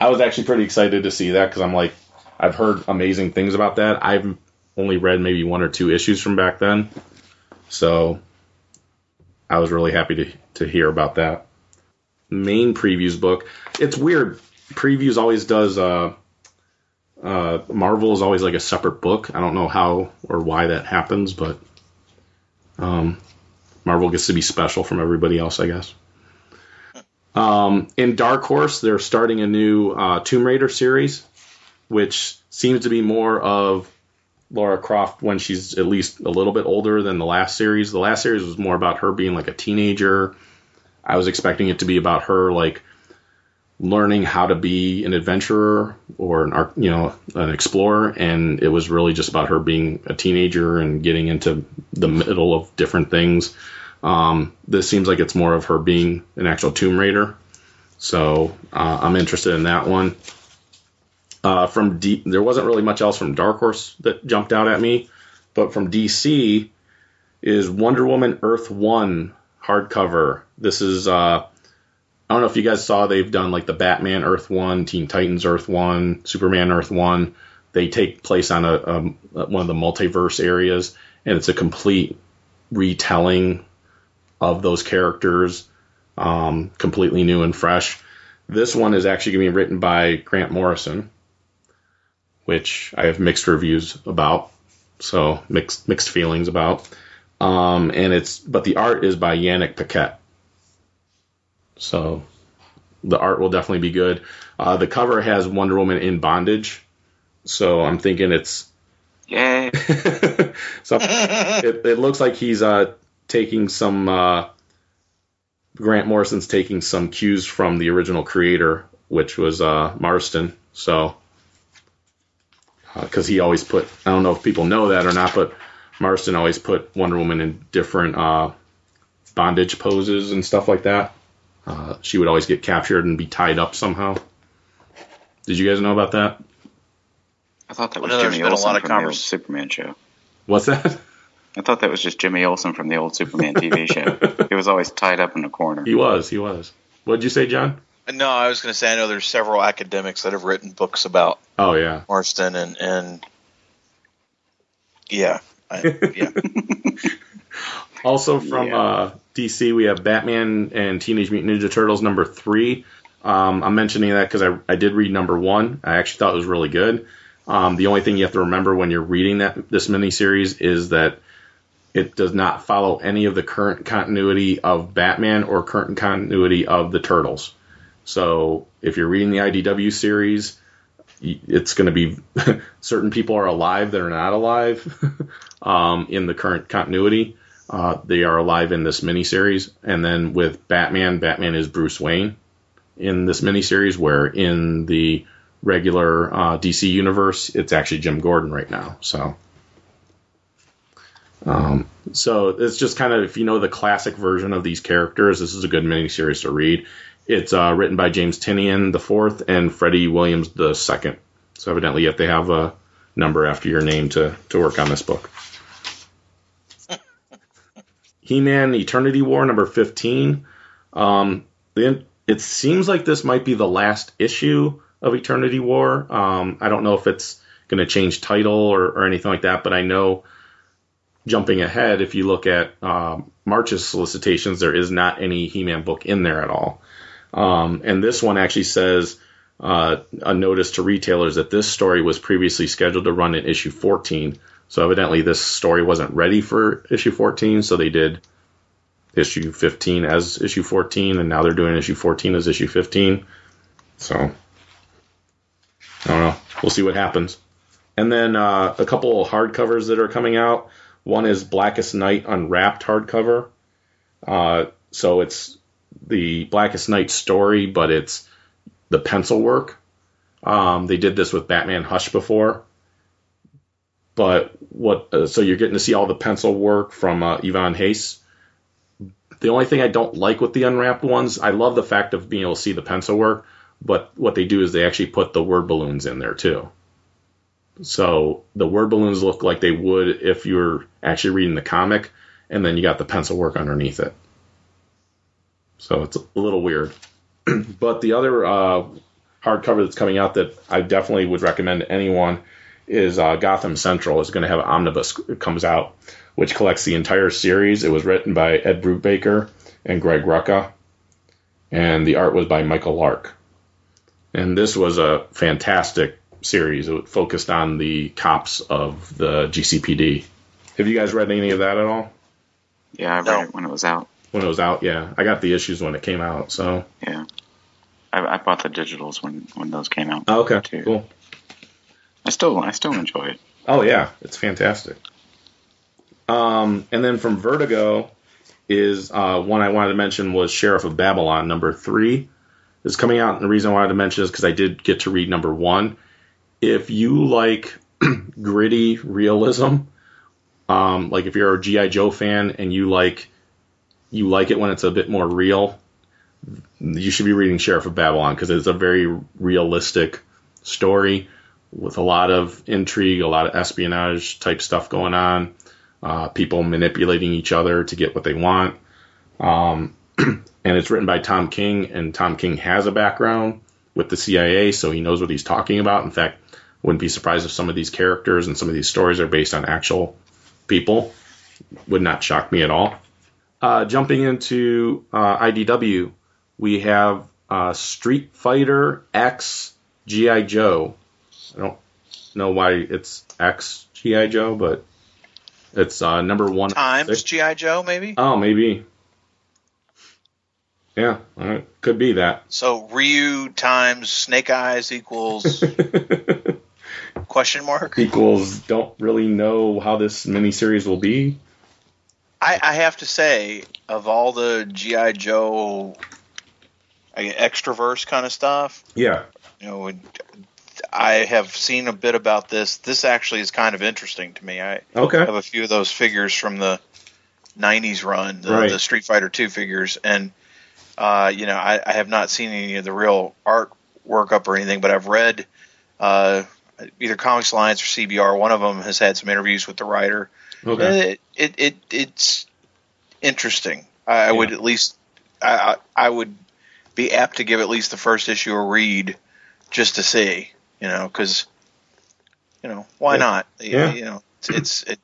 I was actually pretty excited to see that because I'm like, I've heard amazing things about that. I've only read maybe one or two issues from back then, so I was really happy to to hear about that. Main previews book. It's weird. Previews always does. Uh, uh, Marvel is always like a separate book. I don't know how or why that happens, but um, Marvel gets to be special from everybody else, I guess. Um, in Dark Horse, they're starting a new uh, Tomb Raider series, which seems to be more of Laura Croft when she's at least a little bit older than the last series. The last series was more about her being like a teenager. I was expecting it to be about her like learning how to be an adventurer or an you know an explorer, and it was really just about her being a teenager and getting into the middle of different things. Um, this seems like it's more of her being an actual Tomb Raider, so uh, I'm interested in that one. Uh, from D, there wasn't really much else from Dark Horse that jumped out at me, but from DC is Wonder Woman Earth One hardcover. This is uh, I don't know if you guys saw they've done like the Batman Earth One, Teen Titans Earth One, Superman Earth One. They take place on a, um one of the multiverse areas, and it's a complete retelling of those characters, um, completely new and fresh. This one is actually going to be written by Grant Morrison, which I have mixed reviews about, so mixed mixed feelings about. Um, and it's but the art is by Yannick Paquette, so the art will definitely be good. Uh, the cover has Wonder Woman in bondage, so I'm thinking it's Yay! so it, it looks like he's uh, taking some uh, Grant Morrison's taking some cues from the original creator, which was uh, Marston. So because he always put I don't know if people know that or not, but Marston always put Wonder Woman in different uh, bondage poses and stuff like that. Uh, she would always get captured and be tied up somehow. Did you guys know about that? I thought that was Jimmy been a Olsen lot of from the old Superman show. What's that? I thought that was just Jimmy Olsen from the old Superman TV show. He was always tied up in a corner. he was. He was. What'd you say, John? No, I was going to say I know there's several academics that have written books about Oh yeah. Marston and and yeah, I, yeah. Also from Yeah. uh, DC, we have Batman and Teenage Mutant Ninja Turtles number three. Um, I'm mentioning that because I, I did read number one. I actually thought it was really good. Um, the only thing you have to remember when you're reading that this miniseries is that it does not follow any of the current continuity of Batman or current continuity of the Turtles. So if you're reading the IDW series, it's going to be certain people are alive that are not alive um, in the current continuity. Uh, they are alive in this miniseries, and then with Batman, Batman is Bruce Wayne in this miniseries, where in the regular uh, DC universe, it's actually Jim Gordon right now. So, um, so it's just kind of if you know the classic version of these characters, this is a good miniseries to read. It's uh, written by James Tynion the fourth and Freddie Williams the second. So evidently, you they have a number after your name to to work on this book. He-Man Eternity War number 15. Um, it seems like this might be the last issue of Eternity War. Um, I don't know if it's going to change title or, or anything like that, but I know jumping ahead, if you look at um, March's solicitations, there is not any He-Man book in there at all. Um, and this one actually says uh, a notice to retailers that this story was previously scheduled to run in issue 14. So evidently this story wasn't ready for issue 14, so they did issue 15 as issue 14, and now they're doing issue 14 as issue 15. So I don't know. We'll see what happens. And then uh, a couple of hardcovers that are coming out. One is Blackest Night Unwrapped hardcover. Uh, so it's the Blackest Night story, but it's the pencil work. Um, they did this with Batman Hush before. But what? Uh, so you're getting to see all the pencil work from uh, Ivan Reis. The only thing I don't like with the unwrapped ones, I love the fact of being able to see the pencil work, but what they do is they actually put the word balloons in there too. So the word balloons look like they would if you were actually reading the comic, and then you got the pencil work underneath it. So it's a little weird. but the other uh, hardcover that's coming out that I definitely would recommend to anyone is uh, Gotham Central is going to have an omnibus it comes out, which collects the entire series. It was written by Ed Brubaker and Greg Rucka, and the art was by Michael Lark. And this was a fantastic series. It focused on the cops of the GCPD. Have you guys read any of that at all? Yeah, I read No. it when it was out. When it was out, yeah, I got the issues when it came out. So Yeah, I, I bought the digitals when when those came out. oh, okay, too. cool. I still I still enjoy it. Oh yeah, it's fantastic. Um, and then from Vertigo is uh, one I wanted to mention was Sheriff of Babylon number three is coming out, and the reason I wanted to mention is because I did get to read number one. If you like gritty realism, um, like if you're a GI Joe fan and you like you like it when it's a bit more real, you should be reading Sheriff of Babylon because it's a very realistic story with a lot of intrigue, a lot of espionage type stuff going on, uh, people manipulating each other to get what they want. Um, and it's written by Tom King, and Tom King has a background with the CIA, so he knows what he's talking about. In fact, wouldn't be surprised if some of these characters and some of these stories are based on actual people. Would not shock me at all. Uh, jumping into uh, IDW, we have uh, Street Fighter X GI Joe. I don't know why it's X GI Joe, but it's uh, number one. Times. GI Joe, maybe. Oh, maybe. Yeah, all right. could be that. So Ryu times Snake Eyes equals question mark. Equals don't really know how this miniseries will be. I, I have to say, of all the GI Joe extraverse kind of stuff, Yeah. you know, I have seen a bit about this. This actually is kind of interesting to me. I Okay. have a few of those figures from the '90s run, the, Right. the Street Fighter Two figures, and uh, you know, I, I have not seen any of the real art workup or anything, but I've read uh, either Comics Alliance or CBR. One of them has had some interviews with the writer. Okay. It, it, it it's interesting. I, I would at least I, I would be apt to give at least the first issue a read just to see, you know, because you know why Yeah. not? Yeah. You know, it's, it's it,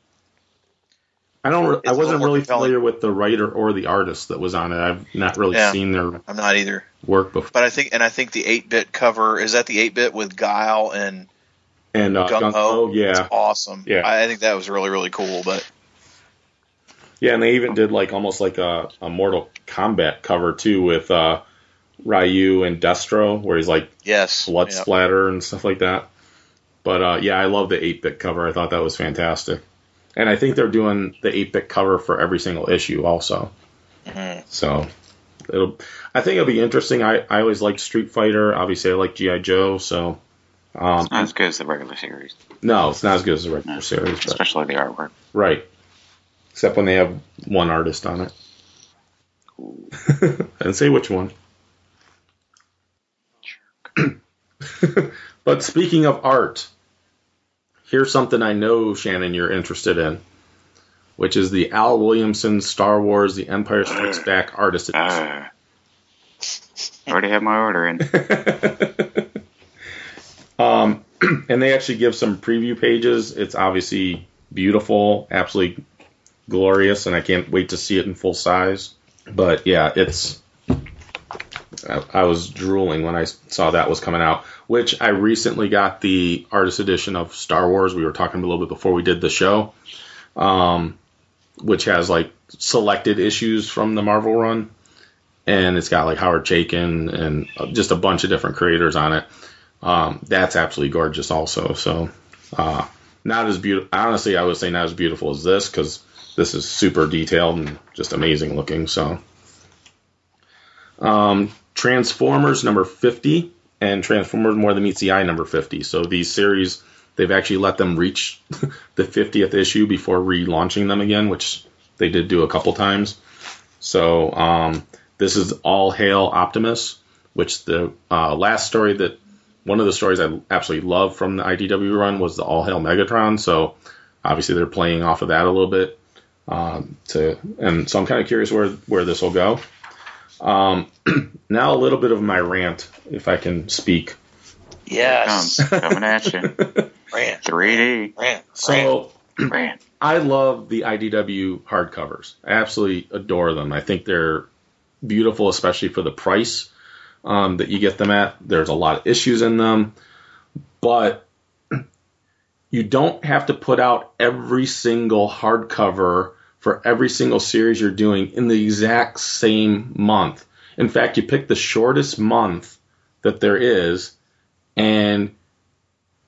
I don't. I wasn't really compelling. familiar with the writer or the artist that was on it. I've not really Yeah. seen their I'm not either. work before. But I think and I think the eight bit cover is that the eight bit with Guile and And uh, Gung Ho. Yeah, It's awesome. Yeah. I, I think that was really really cool. But yeah, and they even did like almost like a, a Mortal Kombat cover too with uh, Ryu and Destro, where he's like yes, blood yeah. splatter and stuff like that. But uh, yeah, I love the eight bit cover. I thought that was fantastic, and I think they're doing the eight bit cover for every single issue also. Mhm. So it'll. I think it'll be interesting. I I always liked Street Fighter. Obviously, I like GI Joe. So um, It's not as good as the regular series, no, it's not as good as the regular No. series, but especially the artwork. right. Except when they have one artist on it. and say which one. but speaking of art, here's something I know, Shannon, you're interested in, which is the Al Williamson Star Wars The Empire Strikes Back artist edition. Ah. already have my order in. um, and they actually give some preview pages. It's obviously beautiful, absolutely glorious, and I can't wait to see it in full size. But yeah, it's. I, was drooling when I saw that was coming out, which I recently got the artist edition of Star Wars. We were talking a little bit before we did the show, um, which has like selected issues from the Marvel run, and it's got like Howard Chaykin and just a bunch of different creators on it. Um, that's absolutely gorgeous, also. So, uh, not as beautiful. Honestly, I would say not as beautiful as this because this is super detailed and just amazing looking. So, um, Transformers number 50 and Transformers More Than Meets the Eye number 50. So, these series, they've actually let them reach the 50th issue before relaunching them again, which they did do a couple times. So, um, this is All Hail Optimus, which the uh, last story that one of the stories I absolutely love from the IDW run was the All Hail Megatron. So obviously they're playing off of that a little bit. Um, to and so I'm kind of curious where where this will go. Um, now a little bit of my rant, if I can speak. Yes, coming at you. rant, 3D. rant, rant. So Rant. I love the IDW hardcovers. I absolutely adore them. I think they're beautiful, especially for the price um, that you get them at. There's a lot of issues in them, but you don't have to put out every single hardcover for every single series you're doing in the exact same month. In fact, you pick the shortest month that there is, and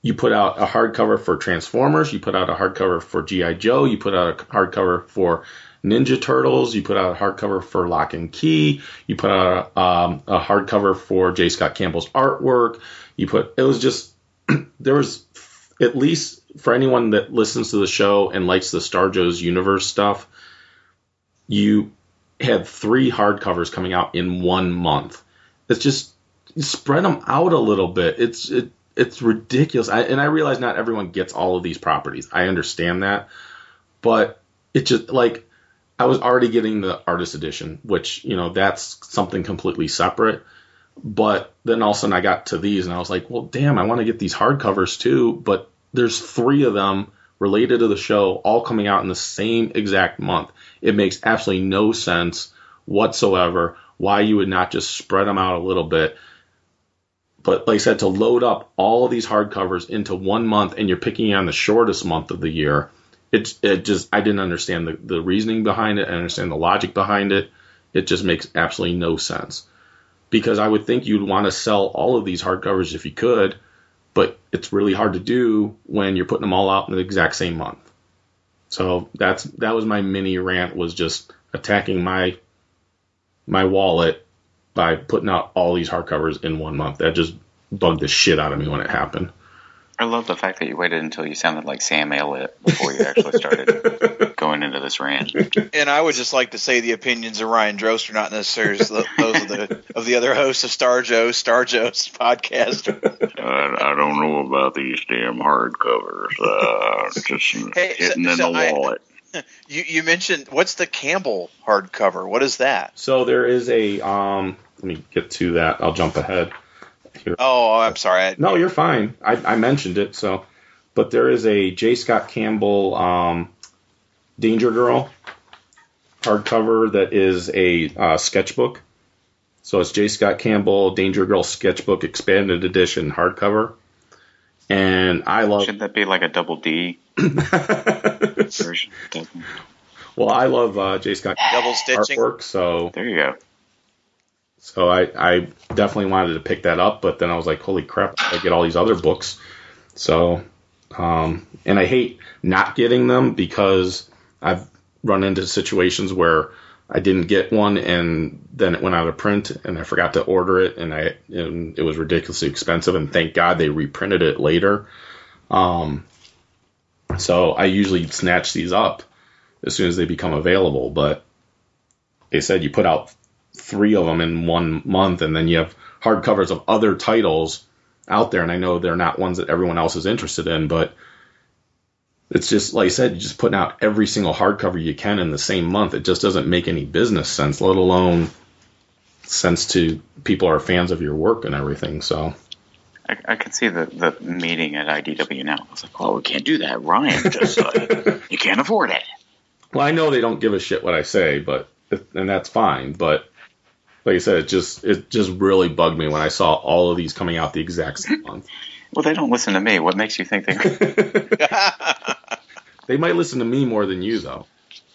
you put out a hardcover for Transformers, you put out a hardcover for G.I. Joe, you put out a hardcover for Ninja Turtles, you put out a hardcover for Locke and Key, you put out a, um, a hardcover for J. Scott Campbell's artwork. You put it was just there was at least for anyone that listens to the show and likes the Star Joe's universe stuff, you had three hardcovers coming out in one month. It's just spread them out a little bit. It's it it's ridiculous. I, and I realize not everyone gets all of these properties. I understand that, but it just like I was already getting the artist edition, which you know that's something completely separate. But then all of a sudden I got to these and I was like, well, damn, I want to get these hardcovers too. But there's three of them related to the show all coming out in the same exact month. It makes absolutely no sense whatsoever why you would not just spread them out a little bit. But like I said, to load up all of these hardcovers into one month and you're picking on the shortest month of the year, it's it just I didn't understand the, the reasoning behind it. I understand the logic behind it. It just makes absolutely no sense. Because I would think you'd want to sell all of these hardcovers if you could, but it's really hard to do when you're putting them all out in the exact same month. So that's that was my mini rant was just attacking my my wallet by putting out all these hardcovers in one month. That just bugged the shit out of me when it happened. I love the fact that you waited until you sounded like Sam Elliott before you actually started going into this rant. And I would just like to say the opinions of Ryan Drost are not necessarily those of the of the other hosts of Star Joe, Star Joe's podcast. I, I don't know about these damn hardcovers. Uh, just Hey, hitting so- in so the I- wallet. You you mentioned what's the Campbell hardcover? What is that? So there is a um let me get to that. I'll jump ahead. Here. Oh, I'm sorry. No, you're fine. I, I mentioned it, so but there is a J. Scott Campbell um, Danger Girl hardcover that is a uh, sketchbook. So it's J. Scott Campbell Danger Girl sketchbook expanded edition hardcover. And I love Shouldn't that be like a double D version? well, I love uh, J. Scott Double stitching. artwork, so There you go. So I, I definitely wanted to pick that up, but then I was like, holy crap, I get all these other books. So, um, and I hate not getting them because I've run into situations where I didn't get one and then it went out of print and I forgot to order it and I and it was ridiculously expensive and thank God they reprinted it later. Um, so I usually snatch these up as soon as they become available, but they said you put out three of them in one month, and then you have hardcovers of other titles out there. And I know they're not ones that everyone else is interested in, but it's just like I said, you're just putting out every single hardcover you can in the same month. It just doesn't make any business sense, let alone sense to people who are fans of your work and everything. So I, I can see the, the meeting at IDW now. I was like, well, we can't do that. Ryan just, uh, you can't afford it. Well, I know they don't give a shit what I say, but and that's fine. But like I said, it just it just really bugged me when I saw all of these coming out the exact same month. Well, they don't listen to me. What makes you think they? They might listen to me more than you, though.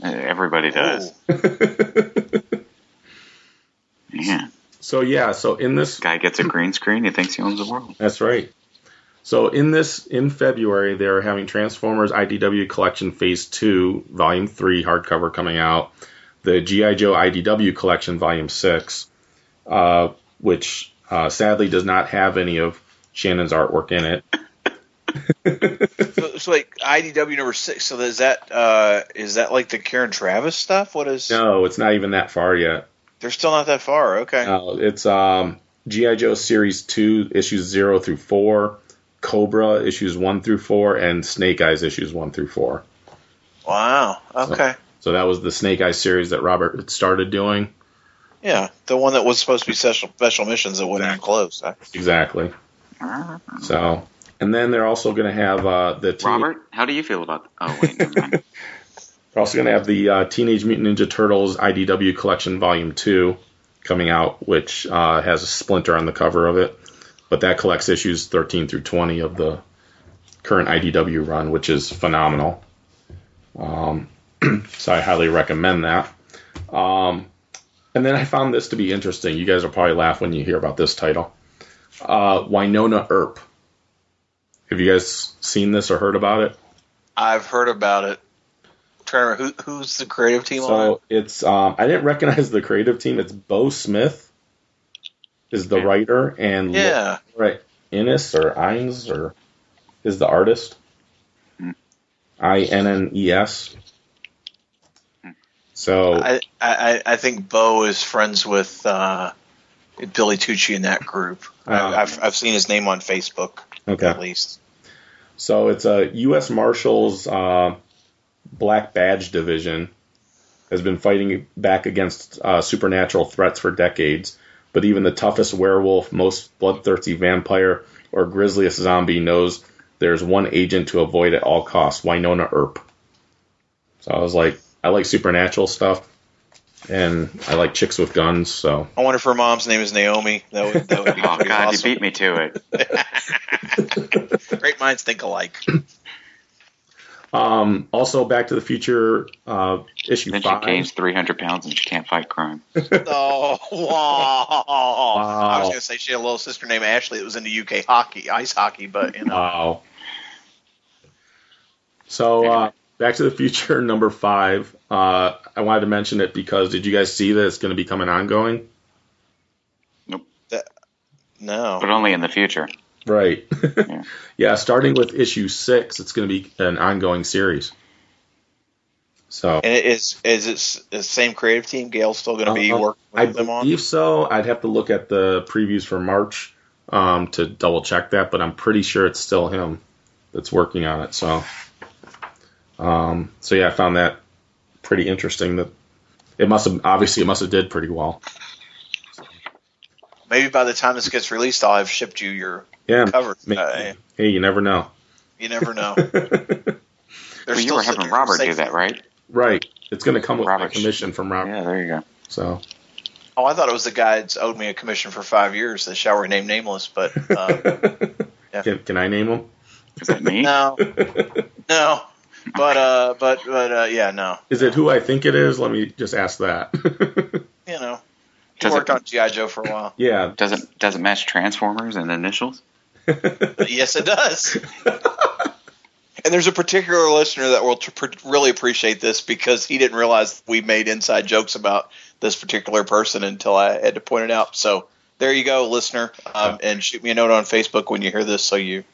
Eh, everybody does. Yeah, So yeah, so in this, guy gets a green screen. He thinks he owns the world. that's right. So in this, in February, they're having Transformers IDW Collection Phase Two, Volume Three hardcover coming out. The GI Joe IDW Collection Volume Six, uh, which uh, sadly does not have any of Shannon's artwork in it. So, so like IDW number six. So is that uh, is that like the Karen Traviss stuff? What is? No, it's not even that far yet. They're still not that far. Okay. No, it's um, GI Joe Series Two, issues zero through four, Cobra issues one through four, and Snake Eyes issues one through four. Wow. Okay. So that was the Snake Eyes series that Robert had started doing. Yeah, the one that was supposed to be special special missions that wouldn't even close. Huh? Exactly. So, and then they're also going to have uh, the teen- Robert, how do you feel about? Oh wait, never mind. They're also going to have the uh, Teenage Mutant Ninja Turtles IDW Collection Volume Two coming out, which uh, has a splinter on the cover of it, but that collects issues 13 through 20 of the current IDW run, which is phenomenal. Um, so I highly recommend that. Um, and then I found this to be interesting. You guys will probably laugh when you hear about this title. Uh, Wynonna Earp. Have you guys seen this or heard about it? I've heard about it. I'm trying to remember who, who's the creative team on So it. it's um, I didn't recognize the creative team. It's Beau Smith is the writer and Yeah. right Innes or Ines or is the artist. I N N E S. So I, I I think Beau is friends with uh, Billy Tucci in that group. I, I've I've seen his name on Facebook okay. at least. So it's a U.S. Marshals uh, Black Badge Division has been fighting back against uh, supernatural threats for decades, but even the toughest werewolf, most bloodthirsty vampire, or grisliest zombie knows there's one agent to avoid at all costs, Wynonna Earp. So I was like, I like supernatural stuff, and I like chicks with guns. So I wonder if her mom's name is Naomi. That would that would be Oh pretty God, awesome. you beat me to it. Great minds think alike. um, also Back to the Future uh, issue Then she five. gains 300 pounds and she can't fight crime. Oh, wow. I was going to say she had a little sister named Ashley that was into UK hockey, ice hockey, but you know. Wow. So, uh, Back to the Future number five. Uh, I wanted to mention it because did you guys see that it's going to become an ongoing? Nope. No. But only in the future. Right. Yeah. yeah, starting with issue six, it's going to be an ongoing series. So, And it is is it the same creative team? Gale's still going to be Uh, working I with them on. believe so. I'd have to look at the previews for March um, to double check that, but I'm pretty sure it's still him that's working on it. So, um, so yeah, I found that pretty interesting. That it must have obviously it must have did pretty well. Maybe by the time this gets released, I'll have shipped you your Yeah, cover. maybe. Uh, hey, you never know. you never know. Well, you were having there Robert do that, right? right, it's going to come with a commission from Robert. Yeah, there you go. So, Oh, I thought it was the guy that's owed me a commission for five years. The shall remain nameless, but uh, Yeah. can, can I name him? Is that me? no, no. But uh, but but uh, yeah, no. Is it who I think it is? Let me just ask that. You know, he Does worked it- on GI Joe for a while. yeah, Does it does it match Transformers and initials? yes, it does. and there's a particular listener that will tr- pr- really appreciate this because he didn't realize we made inside jokes about this particular person until I had to point it out. So there you go, listener, um, and shoot me a note on Facebook when you hear this, so you, you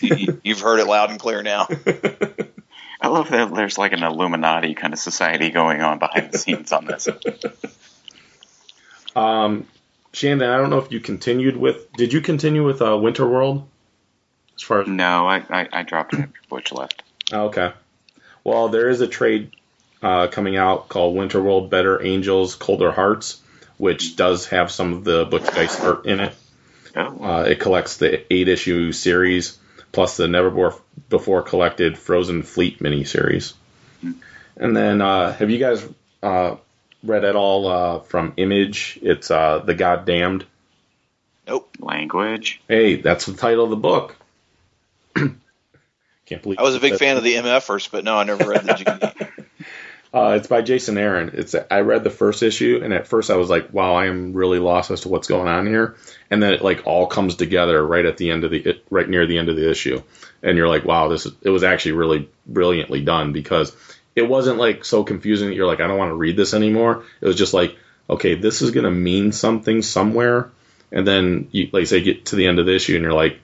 you've heard it loud and clear now. I love that there's like an Illuminati kind of society going on behind the scenes on this. Um, Shannon, I don't know if you continued with. Did you continue with uh, Winter World? As far as No, I, I, I dropped it after Butch left. oh, okay, well, there is a trade uh, coming out called Winter World: Better Angels, Colder Hearts, which does have some of the Butch Guice art in it. Oh, Uh, it collects the eight issue series plus the never before, collected Frozen Fleet miniseries. And then, uh, have you guys uh, read at all uh, from Image? It's uh, The Goddamned. Nope. language. Hey, that's the title of the book. Can't believe I was a big fan of the MFers, but no, I never read the. Uh, it's by Jason Aaron. It's I read the first issue, and at first I was like, "Wow, I am really lost as to what's going on here." And then it like all comes together right at the end of the right near the end of the issue, and you're like, "Wow, this is." It was actually really brilliantly done because it wasn't like so confusing that you're like, "I don't want to read this anymore." It was just like, "Okay, this is gonna mean something somewhere," and then you like say get to the end of the issue, and you're like,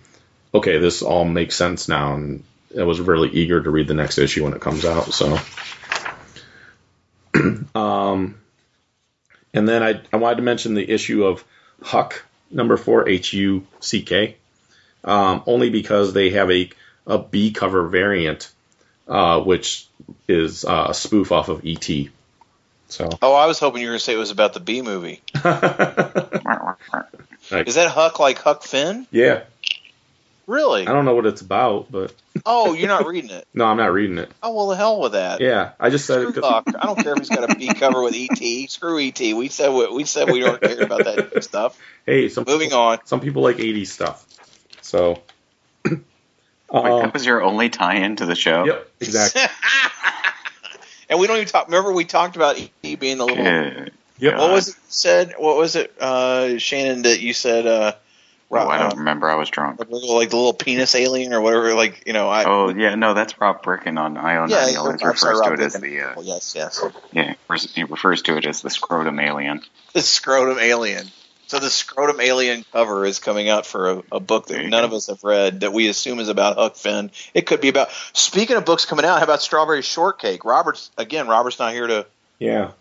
"Okay, this all makes sense now." And I was really eager to read the next issue when it comes out. So. Um, and then I, I wanted to mention the issue of Huck number four H U C K, um, only because they have a a B cover variant, uh, which is uh, a spoof off of ET. So Oh, I was hoping you were going to say it was about the B movie. Is that Huck like Huck Finn? yeah, Really? I don't know what it's about, but Oh, you're not reading it. no, I'm not reading it. Oh well, the hell with that. Yeah, I just said Screw it. 'cause- Huck. I don't care if he's got a B cover with ET. Screw ET. We said we, we said we don't care about that stuff. Hey, some Moving people, on. Some people like 80s stuff. So. Wait, um, that was your only tie-in to the show. yep, exactly. And we don't even talk. Remember, we talked about ET being the little. Good. Yep. What was it you said? What was it, uh, Shannon? That you said? Uh, Oh, I uh, don't remember. I was drunk. like the little penis alien or whatever. Like you know, I. Oh yeah, no, that's Rob Bricken on Ion yeah, He always I'm sorry, refers to Rob it as the uh, Oh, yes, yes. yeah, he refers to it as the scrotum alien. The scrotum alien. So the scrotum alien cover is coming out for a, a book that none go. of us have read that we assume is about Huck Finn. It could be about. Speaking of books coming out, how about Strawberry Shortcake? Robert's again. Robert's not here to Yeah.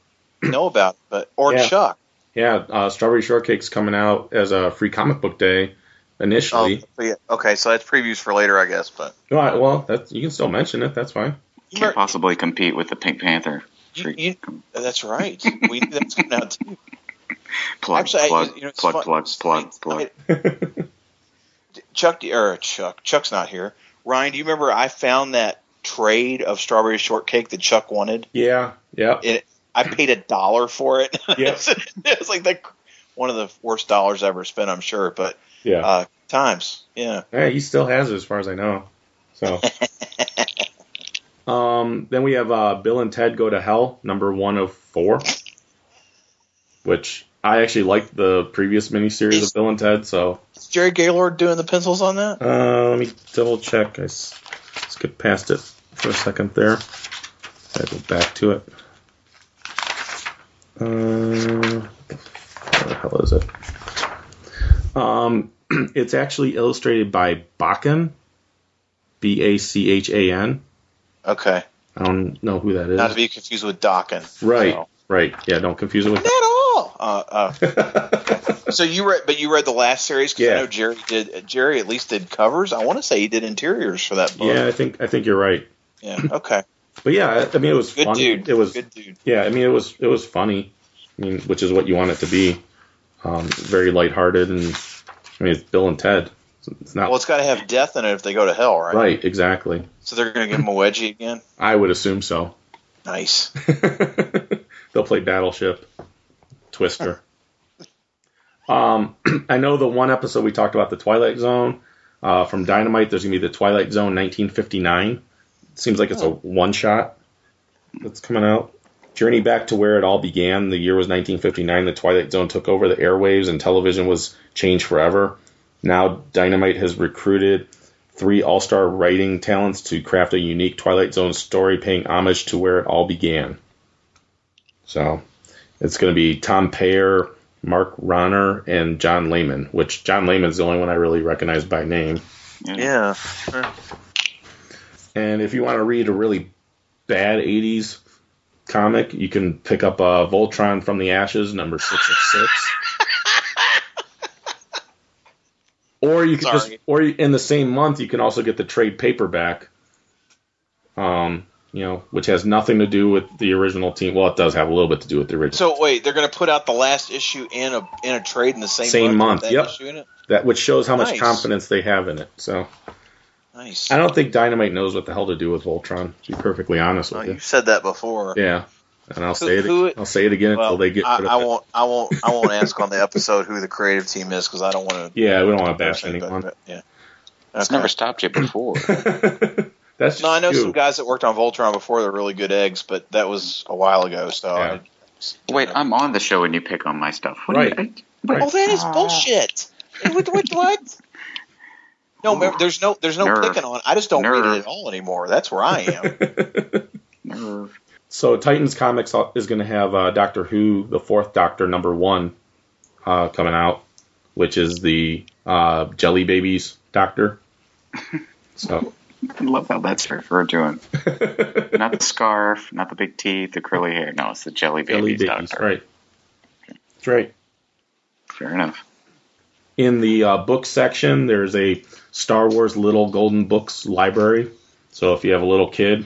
know about, it, but or Yeah. Chuck. Yeah, uh, Strawberry Shortcake's coming out as a free comic book day Oh, initially. yeah. Okay, so that's previews for later, I guess. But No, I- well, that's, you can still mention it. That's fine. you Can't possibly compete with the Pink Panther. You- you- that's right. We that's coming out too. Plug, Actually, I- plug, you know, plug, fun- plug, plug, plug. I- Chuck or Chuck Chuck's not here. Ryan, do you remember I found that trade of strawberry shortcake that Chuck wanted? Yeah, yeah. It, I paid a dollar for it. Yeah. it was like the one of the worst dollars I ever spent, I'm sure. But Yeah. uh, times, yeah. Yeah, he still has it as far as I know. So, um, then we have uh, Bill and Ted Go to Hell, number one of four, which I actually liked the previous miniseries of Bill and Ted. So, Is Jerry Gaylord doing the pencils on that? uh, let me double check. I skipped past it for a second there. I go back to it. Uh, where the hell is it? Um, it's actually illustrated by Bachan, B A C H A N. Okay, I don't know who that is. not to be confused with Dokken. right, So. right. Yeah, don't confuse it with. Not at all. Uh, uh, so you read, but you read the last series because Yeah. I know Jerry did. Jerry at least did covers. I want to say he did interiors for that book. yeah, I think I think you're right. Yeah. Okay. But yeah, I- mean, it was Good funny. dude. It was good dude. yeah. I mean, it was it was funny. I mean, which is what you want it to be. Um, very lighthearted, and I mean, it's Bill and Ted. It's not Well, it's got to have death in it if they go to hell, right? right. Exactly. So they're going to give him a wedgie again. I would assume so. Nice. They'll play Battleship, Twister. um, I know the one episode we talked about the Twilight Zone uh, from Dynamite. There's gonna be the Twilight Zone 1959. Seems like it's a oh. one shot that's coming out. Journey back to where it all began. The year was 1959. The Twilight Zone took over the airwaves and television was changed forever. Now Dynamite has recruited three all-star writing talents to craft a unique Twilight Zone story paying homage to where it all began. So it's going to be Tom Peyer, Mark Rahner, and John Layman, which John Layman's the only one I really recognize by name. Yeah. And if you want to read a really bad 80s comic, you can pick up uh, Voltron from the Ashes, number six of six. or you can just, or in the same month, you can also get the trade paperback, um, you know, which has nothing to do with the original team. Well, it does have a little bit to do with the original. So wait, they're going to put out the last issue in a in a trade in the same Same month. month, yep. Issue in it? that which shows how much confidence they have in it. So Nice. I don't think Dynamite knows what the hell to do with Voltron. To be perfectly honest with you. you've said that before. Yeah, and I'll Who- say it. who- I'll say it again Well, until they get I, rid of I won't. I won't. I won't ask on the episode who the creative team is because I don't want to. Yeah, we don't want to bash anyone. yeah. It's never stopped you before. That's just No, I know you. some guys that worked on Voltron before. They're really good eggs, but that was a while ago. So Yeah. I, Wait, I'm on the show and you pick on my stuff. What Right. Do you, Right. Oh, that is bullshit. what? What? what? No, remember, there's no, there's no Nerve. picking on. I just don't read it at all anymore. That's where I am. Nerve. So Titans Comics is going to have uh, Doctor Who, the Fourth Doctor, number one, uh, coming out, which is the uh, Jelly Babies Doctor. So I love how that's referred to him. not the scarf, not the big teeth, the curly hair. No, it's the jelly Jelly babies, Babies, doctor. right? That's right. Fair enough. In the uh, book section, there's a Star Wars Little Golden Books library. So if you have a little kid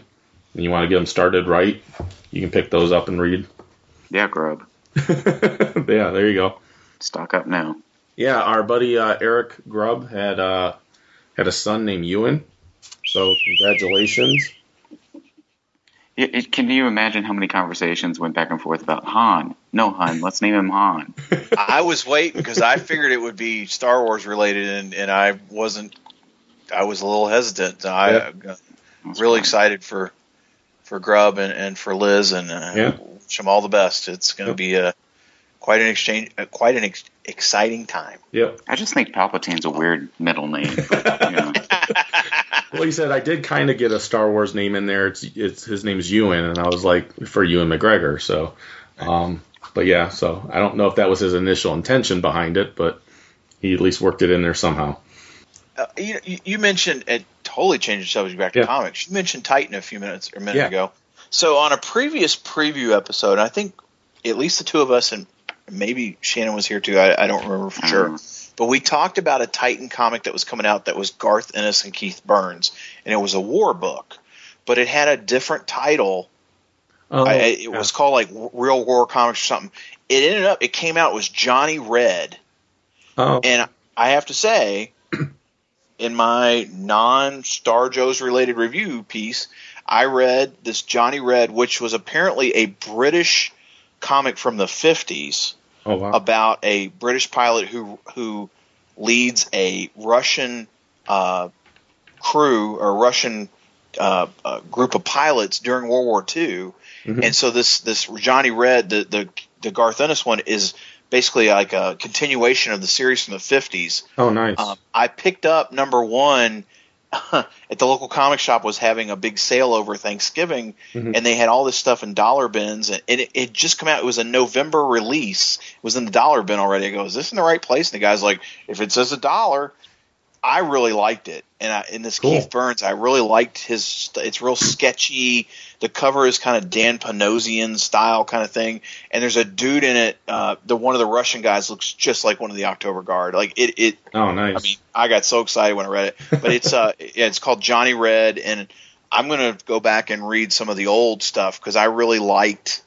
and you want to get them started right, you can pick those up and read. Yeah, grub. yeah, there you go. Stock up now. Yeah, our buddy uh, Eric Grubb had uh, had a son named Ewan. So congratulations. It, it, can you imagine how many conversations went back and forth about Han? No, Han. Let's name him Han. I was waiting because I figured it would be Star Wars related, and, and I wasn't. I was a little hesitant. I Yeah. uh, That's really fine. excited for for Grub and, and for Liz, and uh, Yeah. wish them all the best. It's going to Yep. be a quite an exchange, uh, quite an ex- exciting time. Yep. I just think Palpatine's a weird middle name. But, you know, Well, he said I did kind of get a Star Wars name in there. It's it's his name's Ewan, and I was like for Ewan McGregor. So, um, but yeah, so I don't know if that was his initial intention behind it, but he at least worked it in there somehow. Uh, you, you- you mentioned it totally changed the subject back to Yeah. comics. You mentioned Titan a few minutes or a minute Yeah. ago. So on a previous preview episode, I think at least the two of us and maybe Shannon was here too. I, I don't remember for I sure. But we talked about a Titan comic that was coming out that was Garth Ennis and Keith Burns, and it was a war book, but it had a different title. Oh, I, it yeah. was called like Real War Comics or something. It ended up, it came out, it was Johnny Red, Oh, and I have to say, in my non Star Joe's related review piece, I read this Johnny Red, which was apparently a British comic from the 50s Oh wow. about a British pilot who who leads a Russian uh, crew or Russian uh, uh, group of pilots during World War II, and so this this Johnny Red, the the the Garth Ennis one, is basically like a continuation of the series from the fifties. oh nice. Um, I picked up number one at the local comic shop was having a big sale over Thanksgiving, Mhm. and they had all this stuff in dollar bins, and it, it just come out. It was a November release. It was in the dollar bin already. I go, is this in the right place? And the guy's like, if it says a dollar. I really liked it, and I, and this Cool. Keith Burns, I really liked his. It's real sketchy. The cover is kind of Dan Panosian style kind of thing, and there's a dude in it. Uh, the one of the Russian guys looks just like one of the October Guard. Like it, it oh nice. I mean, I got so excited when I read it. But it's uh, yeah, it's called Johnny Red, and I'm gonna go back and read some of the old stuff because I really liked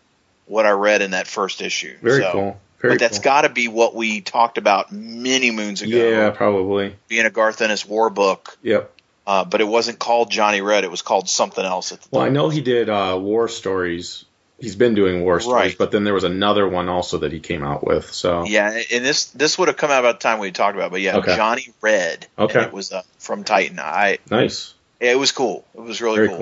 what I read in that first issue. Very So- cool. Very But that's cool. got to be what we talked about many moons ago. Yeah, probably. being a Garth Ennis war book, Yep. Uh, but it wasn't called Johnny Red. It was called something else at the Well, I know he did uh, war stories. He's been doing war stories, Right. but then there was another one also that he came out with. So Yeah, and this this would have come out about the time we talked about. But yeah, Okay. Johnny Red. and Okay. it was uh, from Titan. I nice. it was cool. It was really Very cool.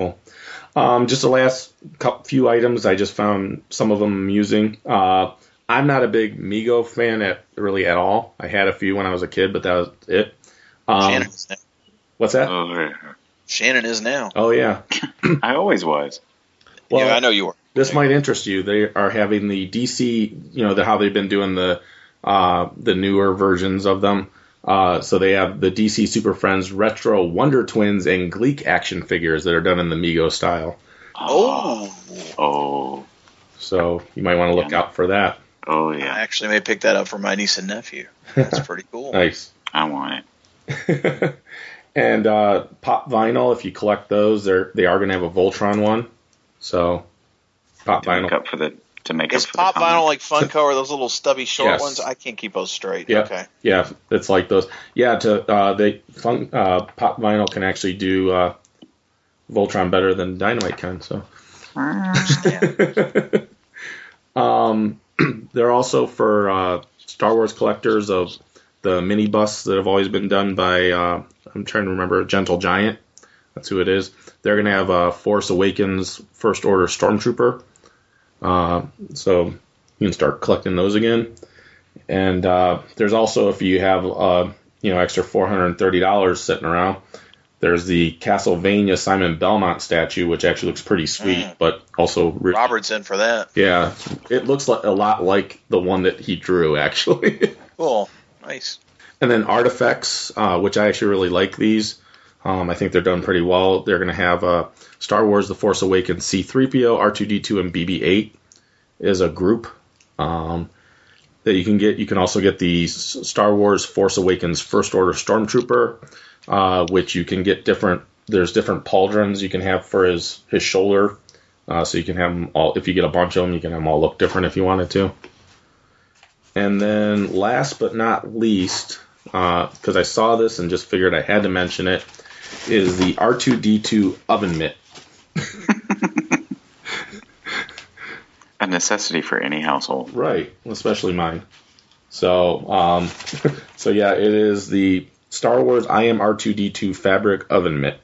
cool. Um, just the last couple, few items, I just found some of them amusing. Uh, I'm not a big Mego fan at really at all. I had a few when I was a kid, but that was it. Um, Shannon is now. What's that? Oh, yeah. Shannon is now. Oh yeah. I always was. Well, yeah, I know you were. this might interest you. They are having the DC, you know, the, how they've been doing the uh, the newer versions of them. Uh, so they have the DC Super Friends Retro Wonder Twins and Gleek action figures that are done in the Mego style. Oh, Oh, So you might want to look Yeah. out for that. oh yeah. I actually may pick that up for my niece and nephew. That's pretty cool. Nice. I want it. and uh, pop vinyl, if you collect those, they're they are going to have a Voltron one. So pop To make vinyl. up for the to make Is up for pop the vinyl like Funko or those little stubby short Yes. ones? I can't keep those straight. Yeah, Okay. yeah, it's like those. Yeah, to uh, they fun, uh, pop vinyl can actually do uh, Voltron better than Dynamite can. So, um, they're also for uh, Star Wars collectors of the mini busts that have always been done by. Uh, I'm trying to remember Gentle Giant. That's who it is. They're going to have a Force Awakens First Order Stormtrooper. Uh, so you can start collecting those again. And uh, there's also if you have uh, you know extra four hundred and thirty dollars sitting around, there's the Castlevania Simon Belmont statue, which actually looks pretty sweet, Mm. but also re- Robert's in for that. yeah, it looks like, a lot like the one that he drew actually. Cool. Nice. and then artifacts, uh, which I actually really like these. Um, I think they're done pretty well. They're going to have uh, Star Wars: The Force Awakens, C-3PO, R2D2, and BB-8 is a group um, that you can get. You can also get the Star Wars: Force Awakens First Order Stormtrooper, uh, which you can get different. There's different pauldrons you can have for his his shoulder, uh, so you can have them all. If you get a bunch of them, you can have them all look different if you wanted to. And then last but not least, because I saw this and just figured I had to mention it, is the R2D2 oven mitt. A necessity for any household. Right, especially mine. So, um, so yeah, it is the Star Wars I am R2D2 fabric oven mitt.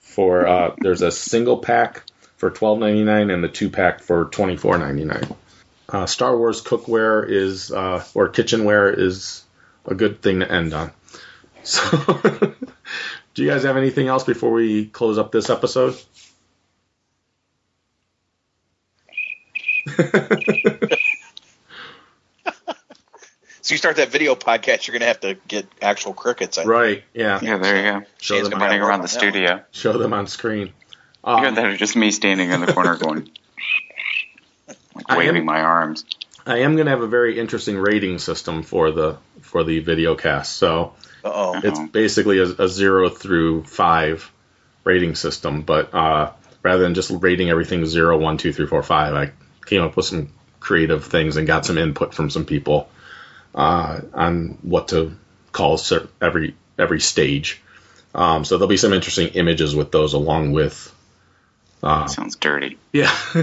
For uh, there's a single pack for twelve ninety nine and the two pack for twenty four ninety nine. Uh, Star Wars cookware is uh, or kitchenware is a good thing to end on. So, do you guys have anything else before we close up this episode? So you start that video podcast, you're gonna have to get actual crickets. I think. Right. Yeah. Yeah, there you go. Show Shane's them Running around the studio. show them on screen. Either Um, that or just me standing in the corner going, like I am- waving my arms. I am going to have a very interesting rating system for the for the video cast. So Uh oh. it's basically a, a zero through five rating system, but uh, rather than just rating everything zero, one, two, three, four, five, I came up with some creative things and got some input from some people uh, on what to call every every stage. Um, so there'll be some interesting images with those, along with uh, Sounds dirty. yeah,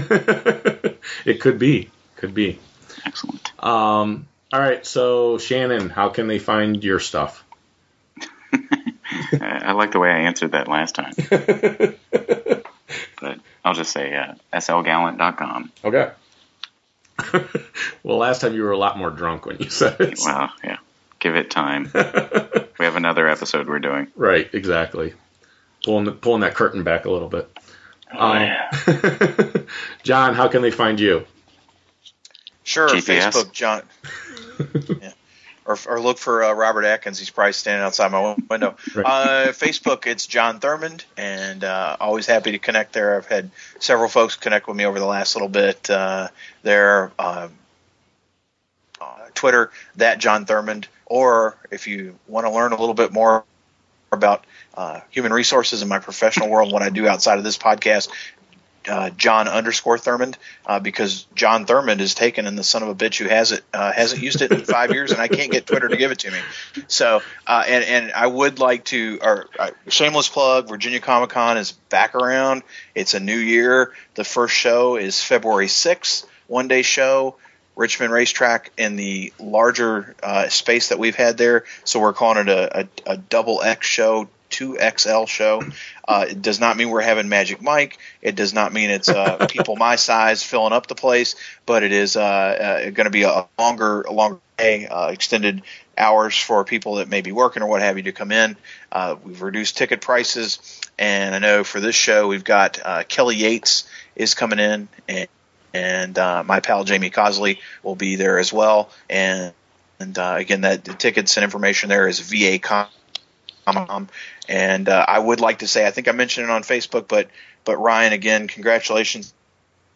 it could be, could be. Excellent. Um, all right, so Shannon, how can they find your stuff? I I like the way I answered that last time. but I'll just say uh, slgallant.com. Okay. well, last time you were a lot more drunk when you said it. Well, yeah. Give it time. we have another episode we're doing. Right, exactly. Pulling the, pulling that curtain back a little bit. Oh, Um, John, how can they find you? Sure, GPS. Facebook, John. yeah. Or, or look for uh, Robert Atkins. He's probably standing outside my window. Right. Uh, Facebook, it's John Thurmond, and uh, always happy to connect there. I've had several folks connect with me over the last little bit uh, there. Uh, uh, Twitter, that John Thurmond, or if you want to learn a little bit more about uh, human resources in my professional world, what I do outside of this podcast, uh, John underscore Thurmond, uh, because John Thurmond is taken and the son of a bitch who has it uh, hasn't used it in five years, and I can't get Twitter to give it to me. So, uh, and and I would like to, or uh, shameless plug, Virginia Comic Con is back around. It's a new year. The first show is February sixth, one day show. Richmond Racetrack in the larger uh, space that we've had there. So we're calling it a, a, a double X show, two XL show. Uh, it does not mean we're having Magic Mike. It does not mean it's uh, people my size filling up the place, but it is uh, uh, going to be a longer, a longer day, uh, extended hours for people that may be working or what have you to come in. Uh, we've reduced ticket prices, and I know for this show we've got uh, Kelly Yates is coming in, and and uh, my pal Jamie Cosley will be there as well. And and uh, again, that the tickets and information there is va.com. And uh, I would like to say, I think I mentioned it on Facebook, but but Ryan, again, congratulations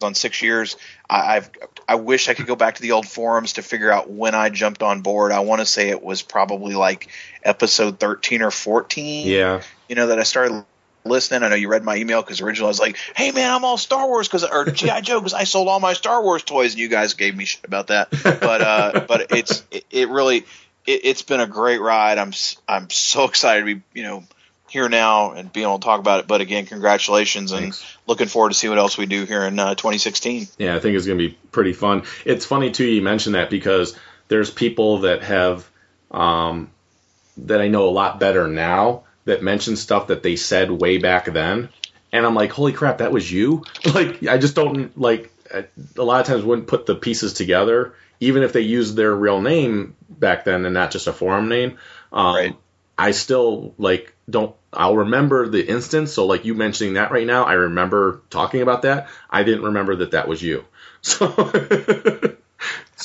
on six years. I, I've I wish I could go back to the old forums to figure out when I jumped on board. I want to say it was probably like episode thirteen or fourteen Yeah. you know, that I started listening. I know you read my email because originally I was like, "Hey man, I'm all Star Wars because or GI Joe because I sold all my Star Wars toys," and you guys gave me shit about that. But uh, but it's it, it really it, it's been a great ride. I'm I'm so excited to be you know here now and being able to talk about it. But again, congratulations and Thanks. looking forward to see what else we do here in uh, 2016. Yeah, I think it's going to be pretty fun. It's funny too you mentioned that because there's people that have um, that I know a lot better now that mention stuff that they said way back then, and I'm like, holy crap, that was you! Like, I just don't like. a lot of times wouldn't put the pieces together, even if they used their real name back then and not just a forum name. Um, Right. I still like don't. I'll remember the instance. So like you mentioning that right now, I remember talking about that. I didn't remember that that was you. So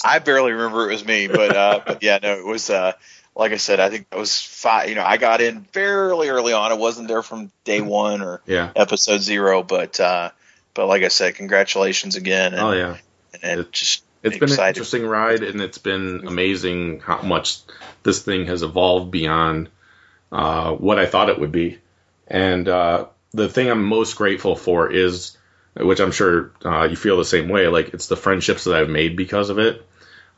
I barely remember it was me, but uh, but yeah, no, it was. Uh, like I said, I think that was five. You know, I got in fairly early on. I wasn't there from day one or yeah. episode zero, but uh, but like I said, congratulations again. And, Oh yeah. and It- just It's been an interesting ride, and it's been amazing how much this thing has evolved beyond uh, what I thought it would be. And uh, the thing I'm most grateful for is, which I'm sure uh, you feel the same way, like it's the friendships that I've made because of it.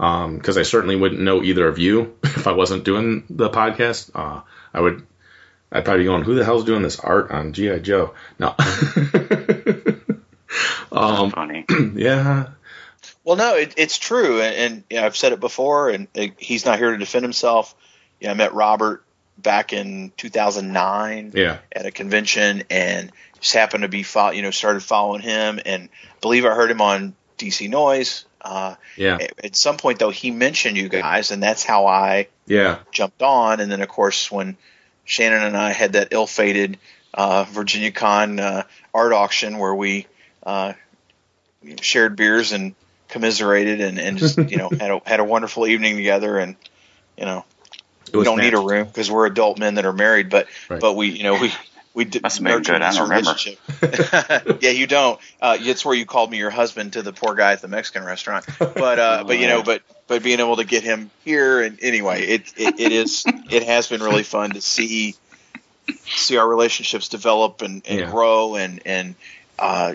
Because I certainly wouldn't know either of you if I wasn't doing the podcast. Uh, I would, I'd probably be going, "Who the hell's doing this art on GI Joe?" No. um, Funny. yeah, Well, no, it, it's true, and, and you know, I've said it before, and uh, he's not here to defend himself. You know, I met Robert back in 2009 yeah, at a convention, and just happened to be, fo- you know, started following him, and believe I heard him on DC Noise. Uh, yeah, at, at some point, though, he mentioned you guys, and that's how I yeah. jumped on. And then, of course, when Shannon and I had that ill-fated uh, Virginia Con uh, art auction where we uh, shared beers and commiserated and, and just you know had a had a wonderful evening together. And you know, we don't need a room because we're adult men that are married. But Right. but we you know we. We did Must have been good. I don't remember. yeah, you don't. Uh, it's where you called me your husband to the poor guy at the Mexican restaurant. But uh, but you know, but but being able to get him here and anyway, it, it it is it has been really fun to see see our relationships develop and, and Yeah. grow and and uh,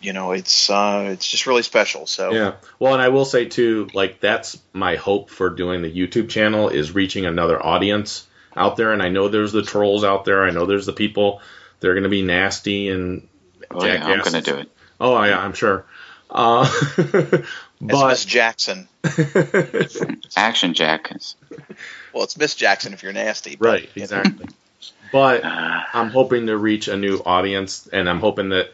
you know, it's uh, it's just really special. So Yeah. Well, and I will say too, like that's my hope for doing the YouTube channel is reaching another audience out there. And I know there's the trolls out there. I know there's the people that are going to be nasty and Oh, yeah, I'm going to do it. Oh, yeah, I'm sure. Uh, it's but Miss Jackson. Action Jack. is- Well, it's Miss Jackson if you're nasty. but, right, you know. exactly. But Uh, I'm hoping to reach a new audience, and I'm hoping that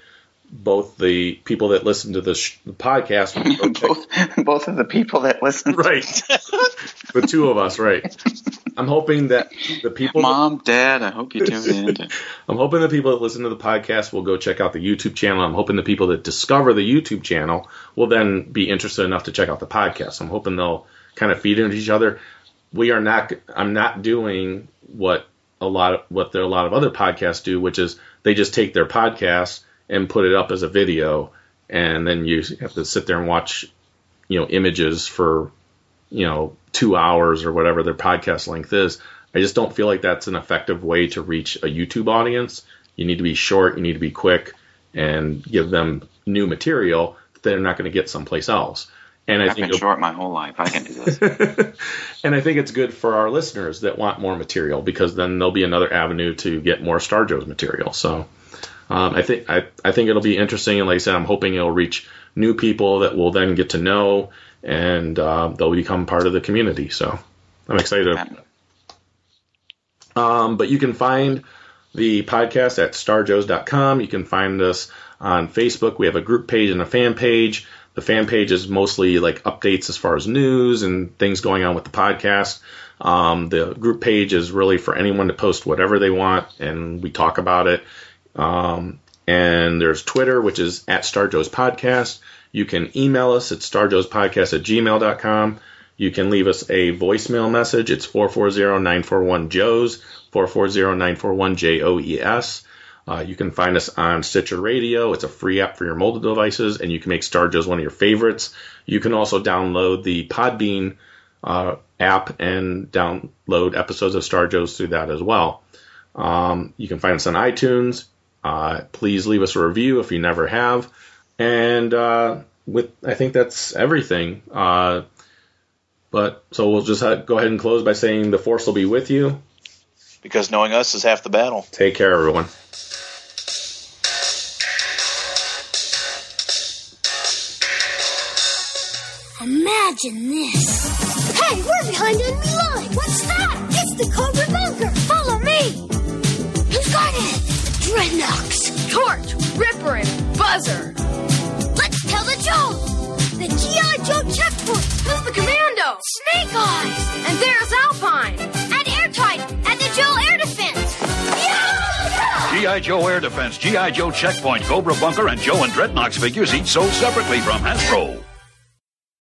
both the people that listen to the, sh- the podcast, both both of the people that listen. right, the two of us, right. I'm hoping that the people, Mom, Dad, I hope you tune in. I'm hoping the people that listen to the podcast will go check out the YouTube channel. I'm hoping the people that discover the YouTube channel will then be interested enough to check out the podcast. I'm hoping they'll kind of feed into each other. We are not. I'm not doing what a lot of what there, a lot of other podcasts do, which is they just take their podcast and put it up as a video, and then you have to sit there and watch, you know, images for, you know, two hours or whatever their podcast length is. I just don't feel like that's an effective way to reach a YouTube audience. You need to be short, you need to be quick, and give them new material that they're not going to get someplace else. And I I've think been short my whole life. I can do this. and I think it's good for our listeners that want more material because then there'll be another avenue to get more Star Joe's material. So um, I think I, I think it'll be interesting, and like I said, I'm hoping it'll reach new people that will then get to know, and uh, they'll become part of the community. So I'm excited. Um, but you can find the podcast at starjoes.com. You can find us on Facebook. We have a group page and a fan page. The fan page is mostly like updates as far as news and things going on with the podcast. Um, the group page is really for anyone to post whatever they want, and we talk about it. Um, and there's Twitter, which is at Star Joe's Podcast. You can email us at starjoespodcast at gmail.com. You can leave us a voicemail message. It's 440-941-JOES, 440-941-J-O-E-S. Uh, you can find us on Stitcher Radio. It's a free app for your mobile devices, and you can make Star Joe's one of your favorites. You can also download the Podbean uh, app and download episodes of Star Joe's through that as well. Um, you can find us on iTunes. Uh, please leave us a review if you never have. And uh, with I think that's everything. Uh, but so we'll just ha- go ahead and close by saying the force will be with you. Because knowing us is half the battle. Take care, everyone. Imagine this. Hey, we're behind enemy line. What's that? It's the Cobra Dreadnoks. Torch, Ripper, and Buzzer. Let's tell the Joe. The G.I. Joe checkpoint. Who's the commando? Snake Eyes. And there's Alpine. And Airtight. And the Joe Air Defense. Yeah! G.I. Joe Air Defense, G.I. Joe Checkpoint, Cobra Bunker, and Joe and Dreadnoks figures each sold separately from Hasbro.